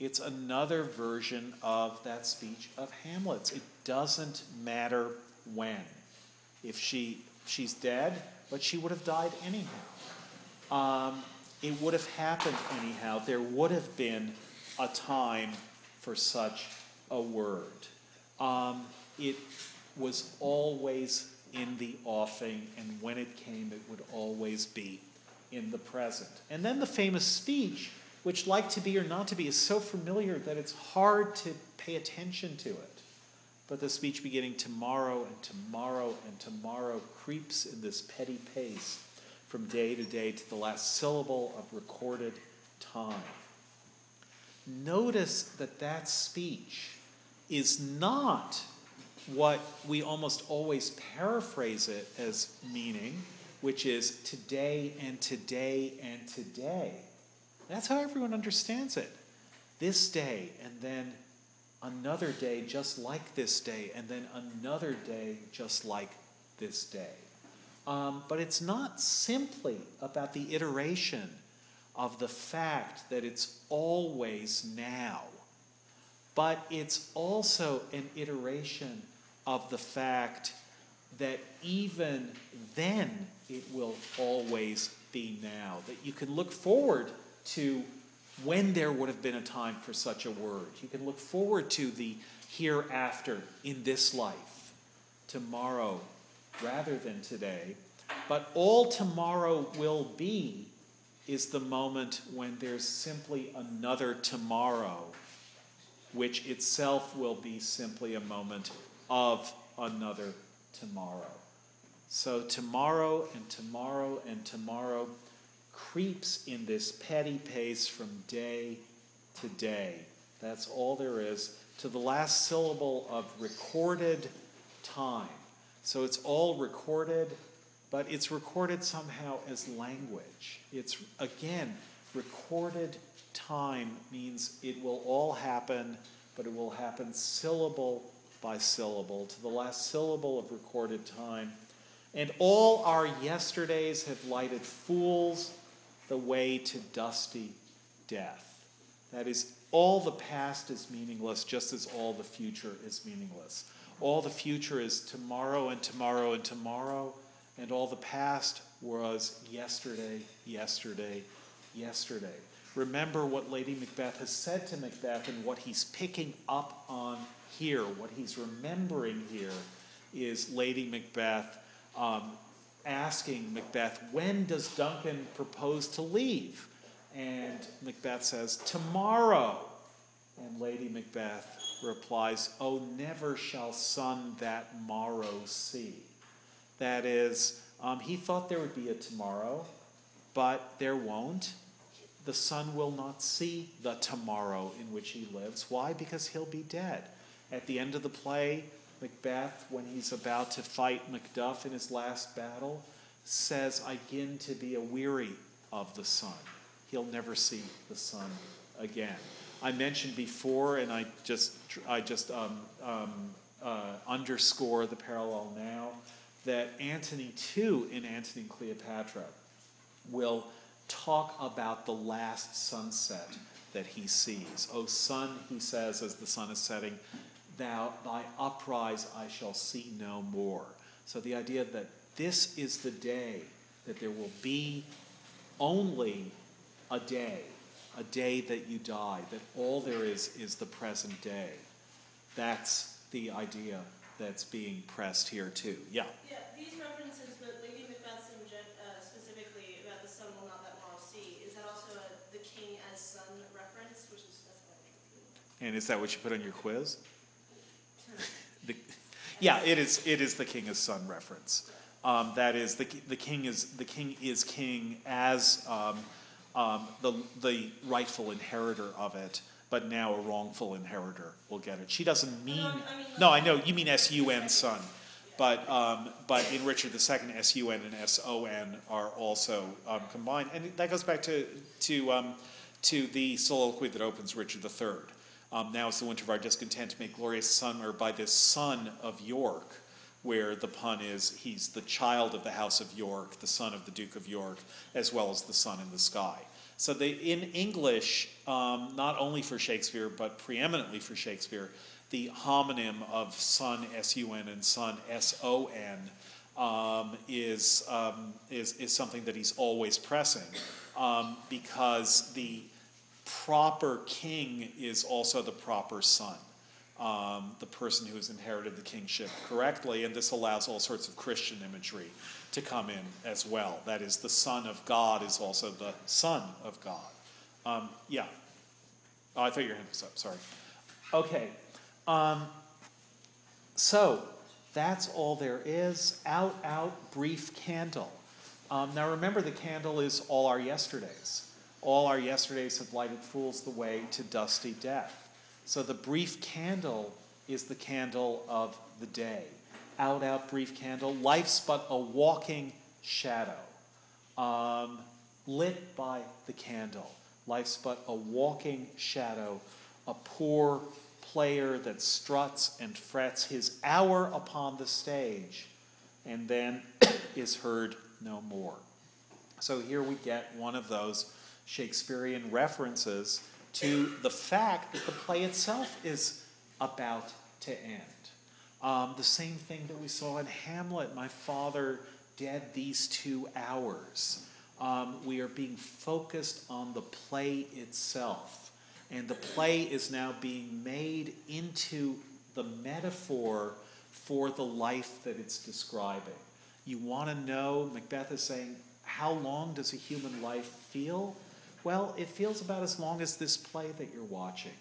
A: It's another version of that speech of Hamlet's. It doesn't matter when. If she she's dead, but she would have died anyhow. Um, it would have happened anyhow. There would have been a time for such a word. Um, it was always in the offing, and when it came, it would always be in the present. And then the famous speech, which, like to be or not to be, is so familiar that it's hard to pay attention to it. But the speech beginning tomorrow and tomorrow and tomorrow creeps in this petty pace from day to day to the last syllable of recorded time. Notice that that speech is not what we almost always paraphrase it as meaning, which is today and today and today. That's how everyone understands it. This day and then another day just like this day, and then another day just like this day. Um, but it's not simply about the iteration of the fact that it's always now, but it's also an iteration of the fact that even then it will always be now. That you can look forward to when there would have been a time for such a word. You can look forward to the hereafter in this life, tomorrow rather than today. But all tomorrow will be is the moment when there's simply another tomorrow, which itself will be simply a moment of another tomorrow. So, tomorrow and tomorrow and tomorrow creeps in this petty pace from day to day. That's all there is to the last syllable of recorded time. So, it's all recorded, but it's recorded somehow as language. It's, again, recorded time means it will all happen, but it will happen syllable by syllable, to the last syllable of recorded time. And all our yesterdays have lighted fools the way to dusty death. That is, all the past is meaningless, just as all the future is meaningless. All the future is tomorrow and tomorrow and tomorrow, and all the past was yesterday, yesterday, yesterday. Remember what Lady Macbeth has said to Macbeth and what he's picking up on here, what he's remembering here, is Lady Macbeth um, asking Macbeth, when does Duncan propose to leave? And Macbeth says, tomorrow. And Lady Macbeth replies, Oh, never shall sun that morrow see. That is, um, he thought there would be a tomorrow, but there won't. The sun will not see the tomorrow in which he lives. Why? Because he'll be dead. At the end of the play, Macbeth, when he's about to fight Macduff in his last battle, says, I begin to be a weary of the sun. He'll never see the sun again. I mentioned before, and I just, I just um, um, uh, underscore the parallel now, that Antony, too, in Antony and Cleopatra, will talk about the last sunset that he sees. O sun, he says, as the sun is setting, thou thy uprise I shall see no more. So the idea that this is the day that there will be only a day, a day that you die, that all there is is the present day. That's the idea that's being pressed here too. Yeah.
B: Yeah, these references, but Lady Macbeth's in gen- uh, specifically about the sun will not that morrow see, is that also a the king as son reference, which is that's
A: And is that what you put on your quiz? The, yeah, it is. It is the king as son reference. Um, that is the the king is the king is king as um, um, the the rightful inheritor of it. but now a wrongful inheritor will get it. She doesn't mean.
B: No, I mean,
A: No, I know you mean S U N son, but um, but in Richard II, S U N and S O N are also um, combined, and that goes back to to um, to the soliloquy that opens Richard III. Um, now is the winter of our discontent, make glorious summer by this son of York, where the pun is he's the child of the house of York, the son of the Duke of York, as well as the sun in the sky. So they, in English, um, not only for Shakespeare, but preeminently for Shakespeare, the homonym of sun, S-U-N, and son, S-O-N, um, is, um, is, is something that he's always pressing um, because the proper king is also the proper son, um, the person who has inherited the kingship correctly, and this allows all sorts of Christian imagery to come in as well. That is, the Son of God is also the Son of God. Um, yeah. Oh, I thought your hand was up. Sorry. Okay. Um, so that's all there is. Out, out, brief candle. Um, now remember, the candle is all our yesterdays. All our yesterdays have lighted fools the way to dusty death. So the brief candle is the candle of the day. Out, out, brief candle. Life's but a walking shadow, um, lit by the candle. Life's but a walking shadow, a poor player that struts and frets his hour upon the stage and then is heard no more. So here we get one of those Shakespearean references to the fact that the play itself is about to end. Um, the same thing that we saw in Hamlet my father dead these two hours. Um, we are being focused on the play itself. And the play is now being made into the metaphor for the life that it's describing. You want to know, Macbeth is saying, how long does a human life feel? Well, it feels about as long as this play that you're watching.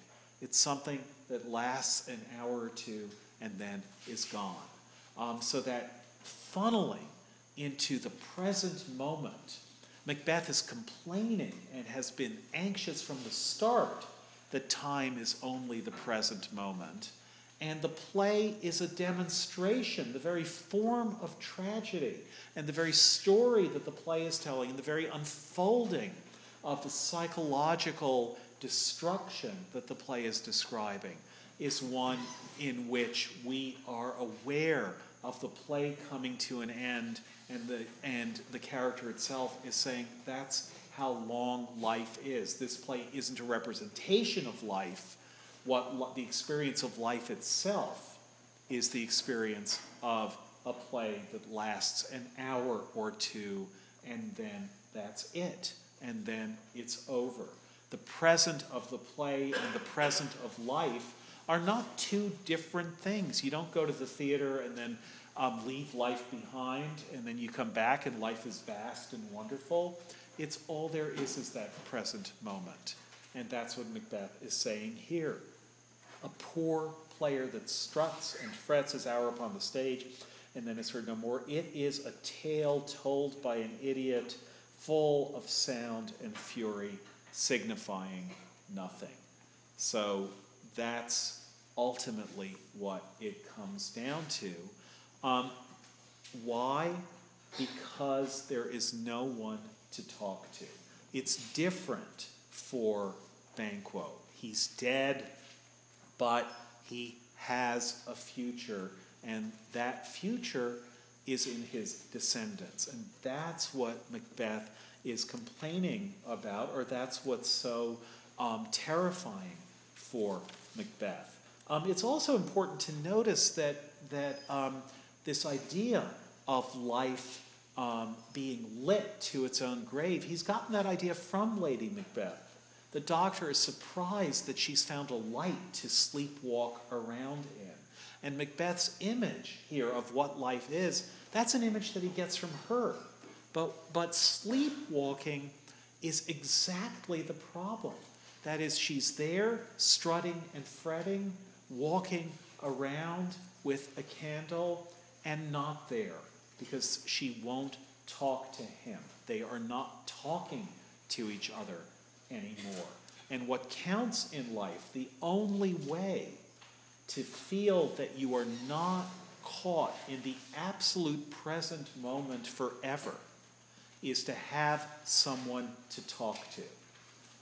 A: It's something that lasts an hour or two and then is gone. Um, so that funneling into the present moment, Macbeth is complaining and has been anxious from the start that time is only the present moment. And the play is a demonstration, the very form of tragedy, and the very story that the play is telling, and the very unfolding of the psychological destruction that the play is describing, is one in which we are aware of the play coming to an end, and the, and the character itself is saying, That's how long life is. This play isn't a representation of life. What lo- the experience of life itself is the experience of a play that lasts an hour or two, and then that's it, and then it's over. The present of the play and the present of life are not two different things. You don't go to the theater and then um, leave life behind, and then you come back and life is vast and wonderful. It's all there is is that present moment. And that's what Macbeth is saying here. A poor player that struts and frets his hour upon the stage and then is heard no more. It is a tale told by an idiot, full of sound and fury, signifying nothing. So that's ultimately what it comes down to. Um, why? Because there is no one to talk to. It's different for Banquo. He's dead, but he has a future, and that future is in his descendants. And that's what Macbeth is complaining about, or that's what's so um, terrifying for Macbeth. Um, it's also important to notice that, that um, this idea of life um, being lit to its own grave, he's gotten that idea from Lady Macbeth. The doctor is surprised that she's found a light to sleepwalk around in. And Macbeth's image here of what life is, that's an image that he gets from her. But, but sleepwalking is exactly the problem. That is, she's there, strutting and fretting, walking around with a candle, and not there because she won't talk to him. They are not talking to each other anymore. And what counts in life, the only way to feel that you are not caught in the absolute present moment forever is to have someone to talk to.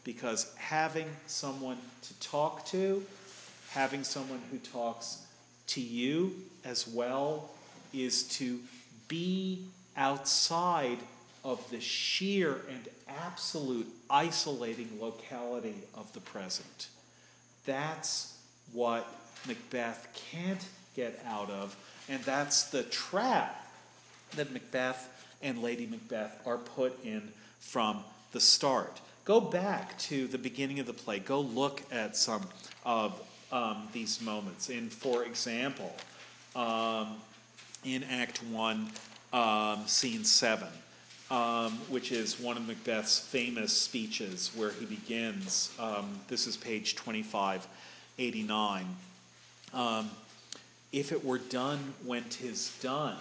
A: Because having someone to talk to, having someone who talks to you as well, is to be outside of the sheer and absolute isolating locality of the present. That's what Macbeth can't get out of, and that's the trap that Macbeth and Lady Macbeth are put in from the start. Go back to the beginning of the play. Go look at some of um, these moments. In, for example, um, in Act One, um, Scene Seven, um, which is one of Macbeth's famous speeches, where he begins. Um, this is page twenty-five, eighty-nine. Um, if it were done when 'tis done,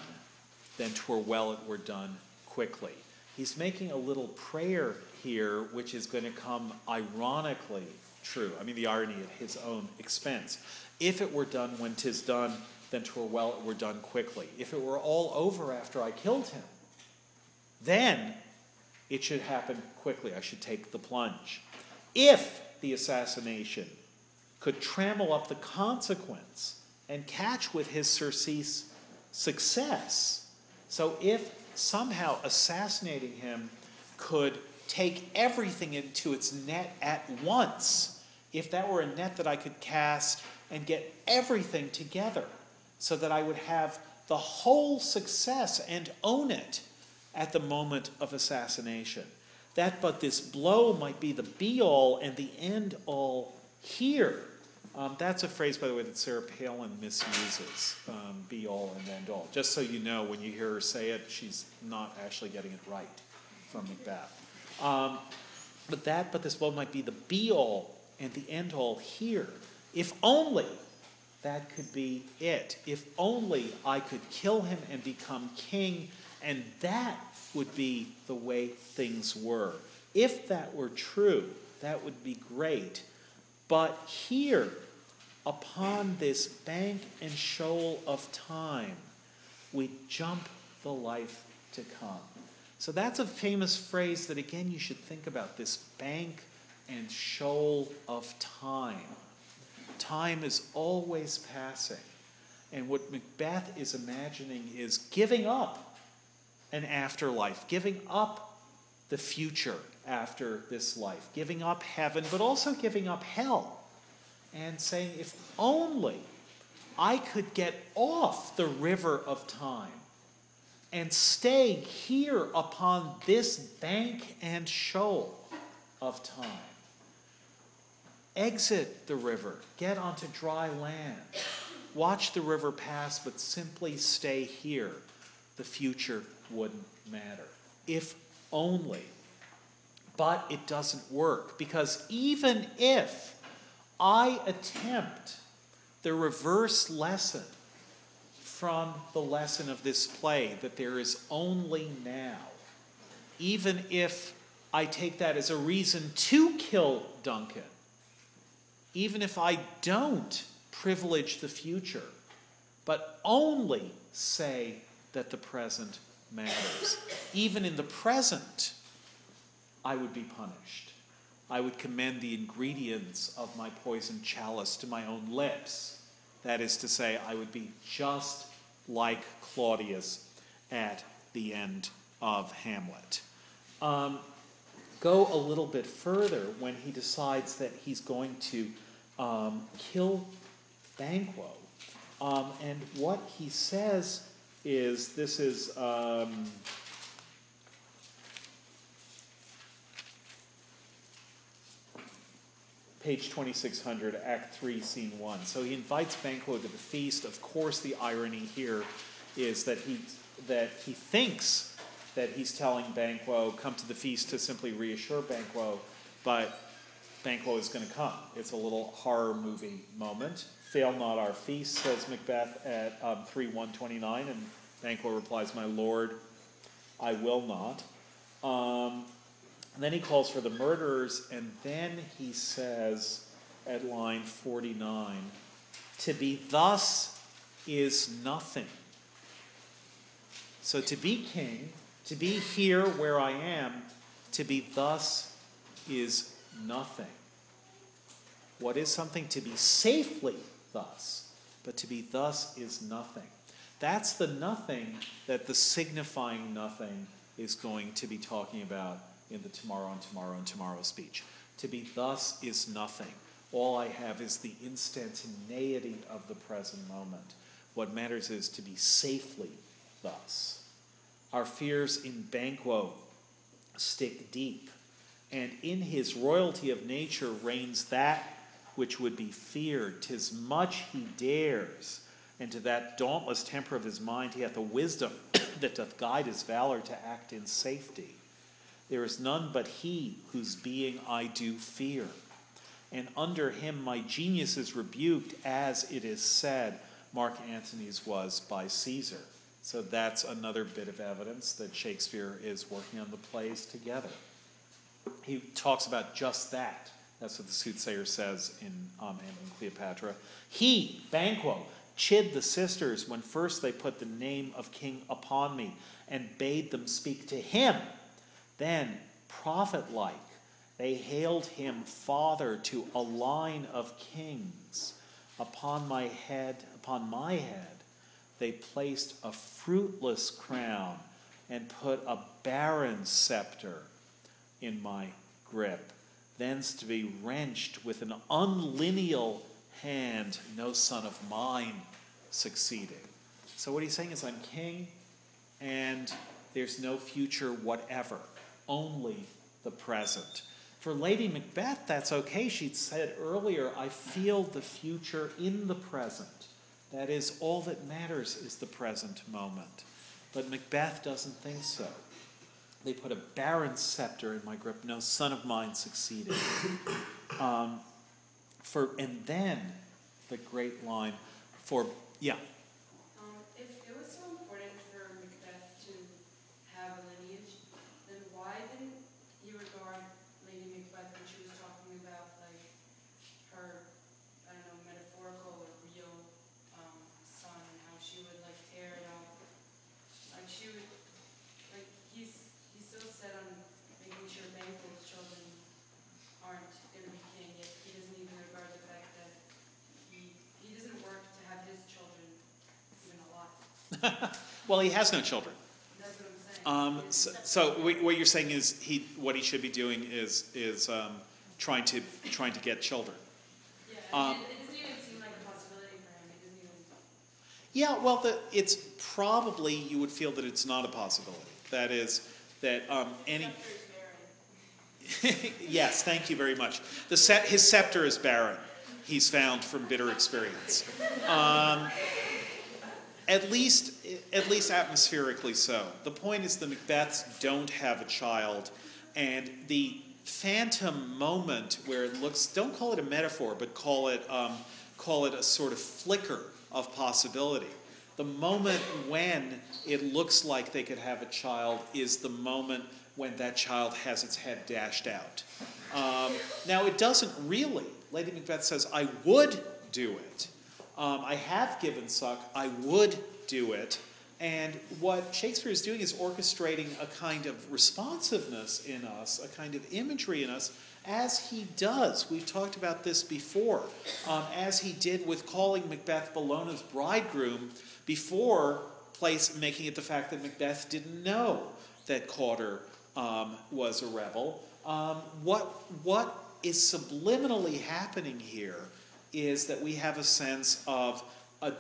A: then 'twere well it were done quickly. He's making a little prayer here, which is going to come ironically true. I mean, the irony at his own expense. If it were done when 'tis done, then 'twere well it were done quickly. If it were all over after I killed him, then it should happen quickly. I should take the plunge. If the assassination could trammel up the consequence and catch with his surcease success. So if somehow assassinating him could take everything into its net at once, if that were a net that I could cast and get everything together so that I would have the whole success and own it at the moment of assassination. That but this blow might be the be all and the end all here. Um, that's a phrase, by the way, that Sarah Palin misuses um, be all and end all. Just so you know, when you hear her say it, she's not actually getting it right from Macbeth. Um, but that, but this blow might be the be all and the end all here. If only that could be it. If only I could kill him and become king, and that would be the way things were. If that were true, that would be great. But here, upon this bank and shoal of time, we jump the life to come. So that's a famous phrase that, again, you should think about this bank and shoal of time. Time is always passing. And what Macbeth is imagining is giving up an afterlife, giving up the future after this life, giving up heaven, but also giving up hell, and saying, if only I could get off the river of time and stay here upon this bank and shoal of time. Exit the river, get onto dry land, watch the river pass, but simply stay here. The future wouldn't matter. If only. But it doesn't work because even if I attempt the reverse lesson from the lesson of this play, that there is only now, even if I take that as a reason to kill Duncan, even if I don't privilege the future, but only say that the present matters. Even in the present, I would be punished. I would commend the ingredients of my poisoned chalice to my own lips. That is to say, I would be just like Claudius at the end of Hamlet. Um, go a little bit further when he decides that he's going to um, kill Banquo. Um, and what he says is this is. Um, page 2600, Act 3, Scene 1. So he invites Banquo to the feast. Of course, the irony here is that he, that he thinks that he's telling Banquo, come to the feast to simply reassure Banquo, but Banquo is going to come. It's a little horror movie moment. Fail not our feast, says Macbeth at um, 3 129, and Banquo replies, My lord, I will not. Um, And then he calls for the murderers, and then he says at line 49 to be thus is nothing. So to be king, to be here where I am, to be thus is nothing. What is something to be safely thus, but to be thus is nothing. That's the nothing that the signifying nothing is going to be talking about in the tomorrow and tomorrow and tomorrow speech. To be thus is nothing. All I have is the instantaneity of the present moment. What matters is to be safely thus. Our fears in Banquo stick deep, and in his royalty of nature reigns that which would be feared. Tis much he dares, and to that dauntless temper of his mind he hath a wisdom that doth guide his valor to act in safety. There is none but he whose being I do fear. And under him my genius is rebuked, as it is said, Mark Antony's was by Caesar. So that's another bit of evidence that Shakespeare is working on the plays together. He talks about just that. That's what the soothsayer says in um, and Cleopatra. He, Banquo, chid the sisters when first they put the name of king upon me and bade them speak to him. Then, prophet like, they hailed him father to a line of kings. Upon my head, upon my head, they placed a fruitless crown and put a barren scepter in my grip, thence to be wrenched with an unlineal hand, no son of mine succeeding. So, what he's saying is, I'm king, and there's no future whatever, only the present. For Lady Macbeth, that's okay. She'd said earlier, I feel the future in the present. That is, all that matters is the present moment. But Macbeth doesn't think so. They put a barren scepter in my grip. No son of mine succeeded. Um, for and then the great line for yeah.
D: Um, if it was so important for Macbeth to have a lineage, then why didn't he regard Lady Macbeth when she was talking about like her, I don't know, metaphorical or real um, son and how she would like tear it off? Like she would, like he's he's so set on making sure Banquo's children aren't going to be king, yet he doesn't even regard the fact that he he doesn't work to have his children even alive.
A: Well, he has no children.
D: That's what I'm saying.
A: Um, so, so what you're saying is he what he should be doing is is um, trying to trying to get children.
D: Yeah,
A: um,
D: it, doesn't even seem like a possibility for him. It doesn't even.
A: Yeah, well, the, it's probably you would feel that it's not a possibility. That is that um, any. Yes, thank you very much. The set, his scepter is barren. He's found from bitter experience. At least, at least atmospherically so. The point is the Macbeths don't have a child, and the phantom moment where it looks don't call it a metaphor, but call it um, call it a sort of flicker of possibility. The moment when it looks like they could have a child is the moment when that child has its head dashed out. Um, now, it doesn't really. Lady Macbeth says, I would do it. Um, I have given suck. I would do it. And what Shakespeare is doing is orchestrating a kind of responsiveness in us, a kind of imagery in us, as he does. We've talked about this before, um, as he did with calling Macbeth Bellona's bridegroom before place making it the fact that Macbeth didn't know that Cawdor um, was a rebel. Um, what what is subliminally happening here is that we have a sense of a,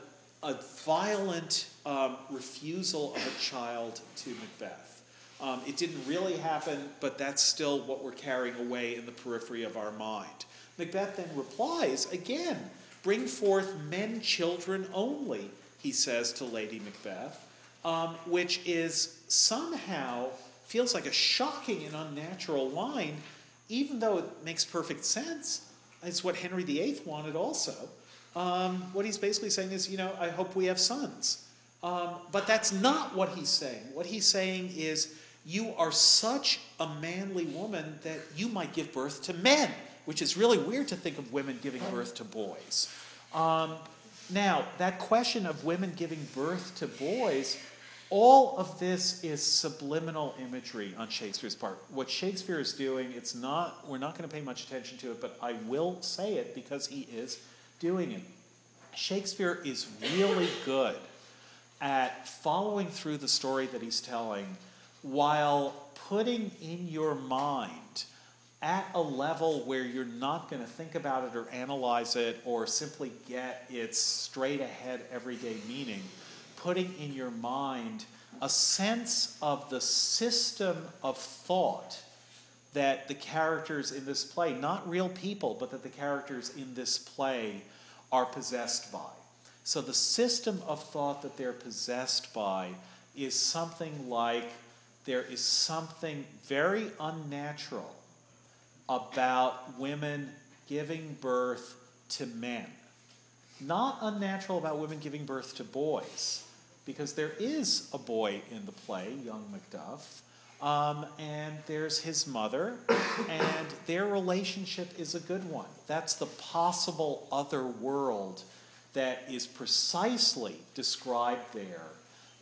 A: a violent um, refusal of a child to Macbeth. Um, it didn't really happen, but that's still what we're carrying away in the periphery of our mind. Macbeth then replies again bring forth men, children only, he says to Lady Macbeth, um, which is somehow feels like a shocking and unnatural line, even though it makes perfect sense. It's what Henry VIII wanted also. Um, what he's basically saying is, you know, I hope we have sons. Um, but that's not what he's saying. What he's saying is, You are such a manly woman that you might give birth to men, which is really weird to think of women giving birth to boys. Um, now, that question of women giving birth to boys, all of this is subliminal imagery on Shakespeare's part. What Shakespeare is doing, it's not, we're not going to pay much attention to it, but I will say it because he is doing it. Shakespeare is really good at following through the story that he's telling while putting in your mind at a level where you're not going to think about it or analyze it or simply get its straight ahead everyday meaning, putting in your mind a sense of the system of thought that the characters in this play, not real people, but that the characters in this play are possessed by. So the system of thought that they're possessed by is something like there is something very unnatural about women giving birth to men. Not unnatural about women giving birth to boys, because there is a boy in the play, young Macduff, um, and there's his mother, and their relationship is a good one. That's the possible other world that is precisely described there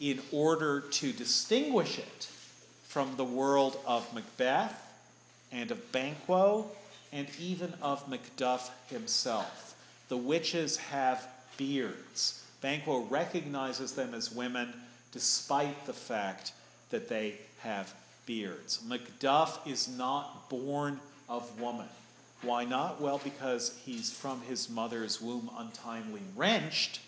A: in order to distinguish it from the world of Macbeth and of Banquo and even of Macduff himself. The witches have beards. Banquo recognizes them as women despite the fact that they have beards. Macduff is not born of woman. Why not? Well, because he's from his mother's womb untimely wrenched.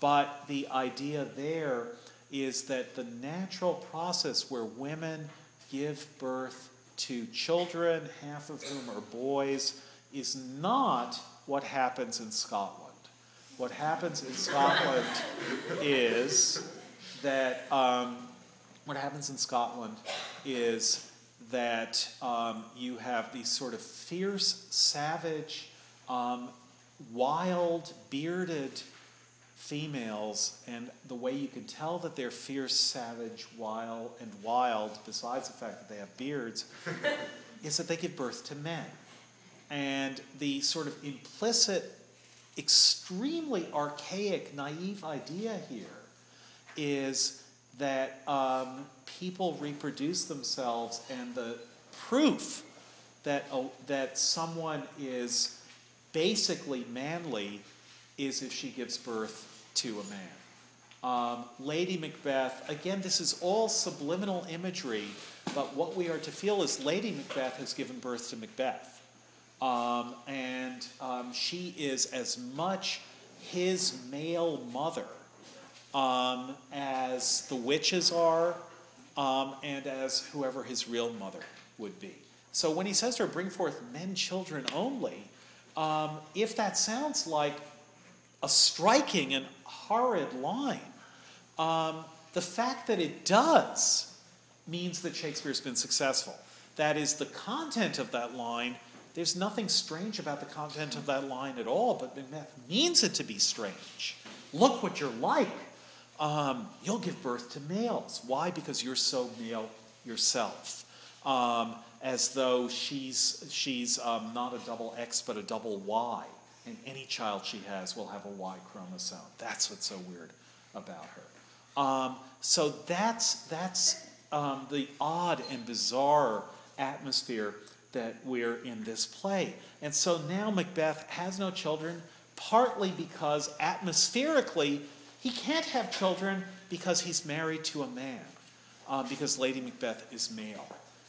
A: But the idea there is that the natural process where women give birth to children, half of whom are boys, is not what happens in Scotland. What happens in Scotland is that um, what happens in Scotland is that um, you have these sort of fierce, savage, um, wild, bearded females, and the way you can tell that they're fierce, savage, wild, and wild, besides the fact that they have beards, is that they give birth to men. And the sort of implicit, extremely archaic, naive idea here is that um, people reproduce themselves, and the proof that, uh, that someone is basically manly is if she gives birth to a man. Um, Lady Macbeth, again, this is all subliminal imagery, but what we are to feel is Lady Macbeth has given birth to Macbeth. Um, and um, she is as much his male mother um, as the witches are, um, and as whoever his real mother would be. So when he says to her, bring forth men children only, um, if that sounds like a striking and horrid line, um, the fact that it does means that Shakespeare's been successful. That is, the content of that line, there's nothing strange about the content of that line at all, but Macbeth means it to be strange. Look what you're like. Um, you'll give birth to males. Why? Because you're so male yourself. Um, as though she's, she's um, not a double X but a double Y and any child she has will have a Y chromosome. That's what's so weird about her. Um, so that's that's um, the odd and bizarre atmosphere that we're in this play. And so now Macbeth has no children, partly because atmospherically he can't have children because he's married to a man, uh, because Lady Macbeth is male.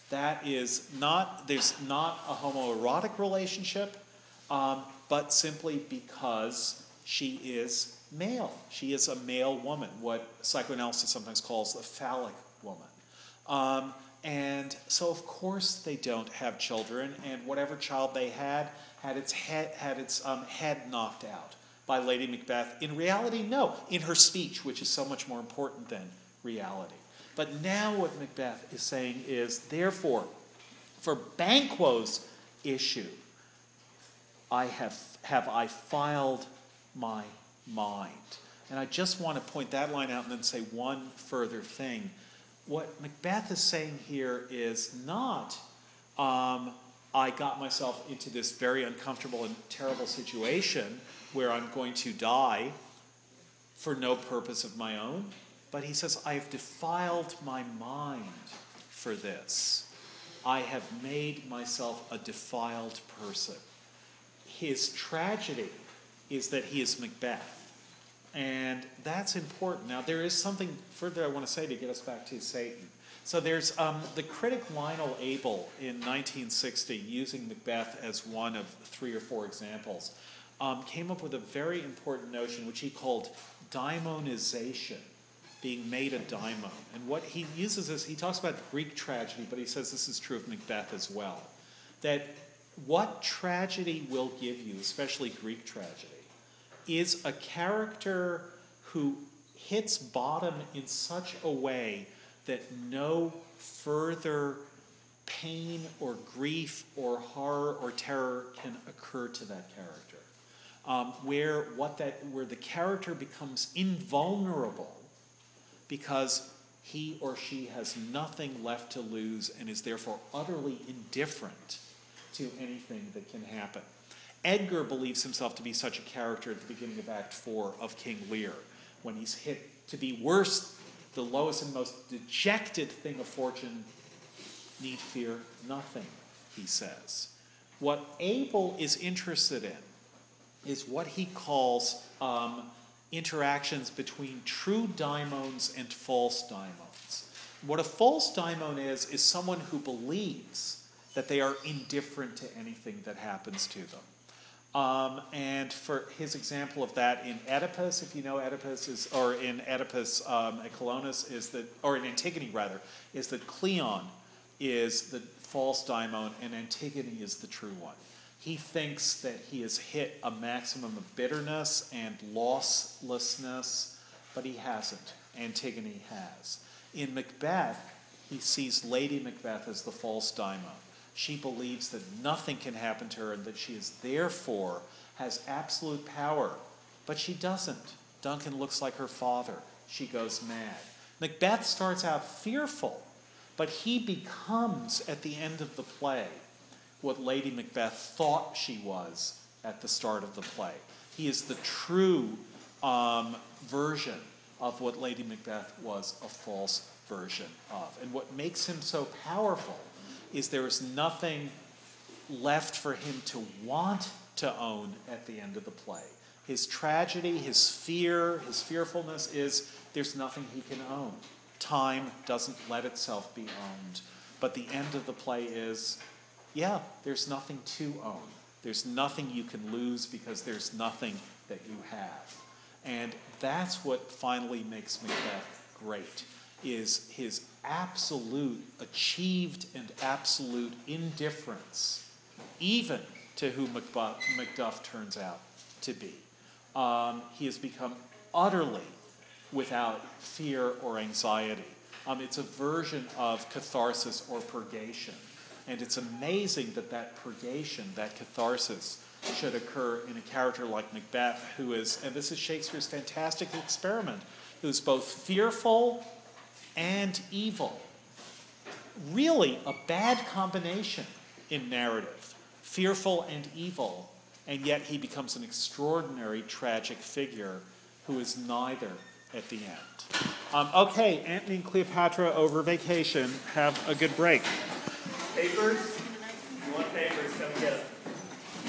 A: That is not, there's not a homoerotic relationship. Um, but simply because she is male. She is a male woman, what psychoanalysis sometimes calls a phallic woman. Um, and so, of course, they don't have children, and whatever child they had had its head, had its, um, head knocked out by Lady Macbeth. In reality, no. In her speech, which is so much more important than reality. But now, what Macbeth is saying is, therefore, for Banquo's issue, I have, have I filed my mind. And I just want to point that line out and then say one further thing. What Macbeth is saying here is not, um, I got myself into this very uncomfortable and terrible situation where I'm going to die for no purpose of my own, but he says, I have defiled my mind for this. I have made myself a defiled person. His tragedy is that he is Macbeth. And that's important. Now, there is something further I want to say to get us back to Seyton. So there's um, the critic Lionel Abel in 1960, using Macbeth as one of three or four examples, um, came up with a very important notion which he called daimonization, being made a daimon. And what he uses is he talks about Greek tragedy, but he says this is true of Macbeth as well. That what tragedy will give you, especially Greek tragedy, is a character who hits bottom in such a way that no further pain or grief or horror or terror can occur to that character. Um, where what that where the character becomes invulnerable because he or she has nothing left to lose and is therefore utterly indifferent to anything that can happen. Edgar believes himself to be such a character at the beginning of Act 4 of King Lear, when he's hit to be worse, the lowest and most dejected thing of fortune, need fear nothing, he says. What Abel is interested in is what he calls um, interactions between true daimons and false daimons. What a false daimon is, is someone who believes that they are indifferent to anything that happens to them. Um, and for his example of that in Oedipus, if you know Oedipus, is, or in Oedipus um, at Colonus, is that, or in Antigone rather, is that Creon is the false daimon and Antigone is the true one. He thinks that he has hit a maximum of bitterness and losslessness, but he hasn't. Antigone has. In Macbeth, he sees Lady Macbeth as the false daimon. She believes that nothing can happen to her and that she is therefore has absolute power. But she doesn't. Duncan looks like her father. She goes mad. Macbeth starts out fearful, but he becomes, at the end of the play, what Lady Macbeth thought she was at the start of the play. He is the true um, version of what Lady Macbeth was a false version of. And what makes him so powerful is there is nothing left for him to want to own at the end of the play. His tragedy, his fear, his fearfulness is there's nothing he can own. Time doesn't let itself be owned. But the end of the play is yeah, there's nothing to own. There's nothing you can lose because there's nothing that you have. And that's what finally makes Macbeth great is his absolute achieved and absolute indifference even to who Macduff turns out to be. Um, he has become utterly without fear or anxiety. Um, it's a version of catharsis or purgation. And it's amazing that that purgation, that catharsis, should occur in a character like Macbeth, who is, and this is Shakespeare's fantastic experiment, who's both fearful and evil. Really, a bad combination in narrative fearful and evil, and yet he becomes an extraordinary tragic figure who is neither at the end. Um, okay, Antony and Cleopatra over vacation. Have a good break.
F: Papers? You want papers, come get them.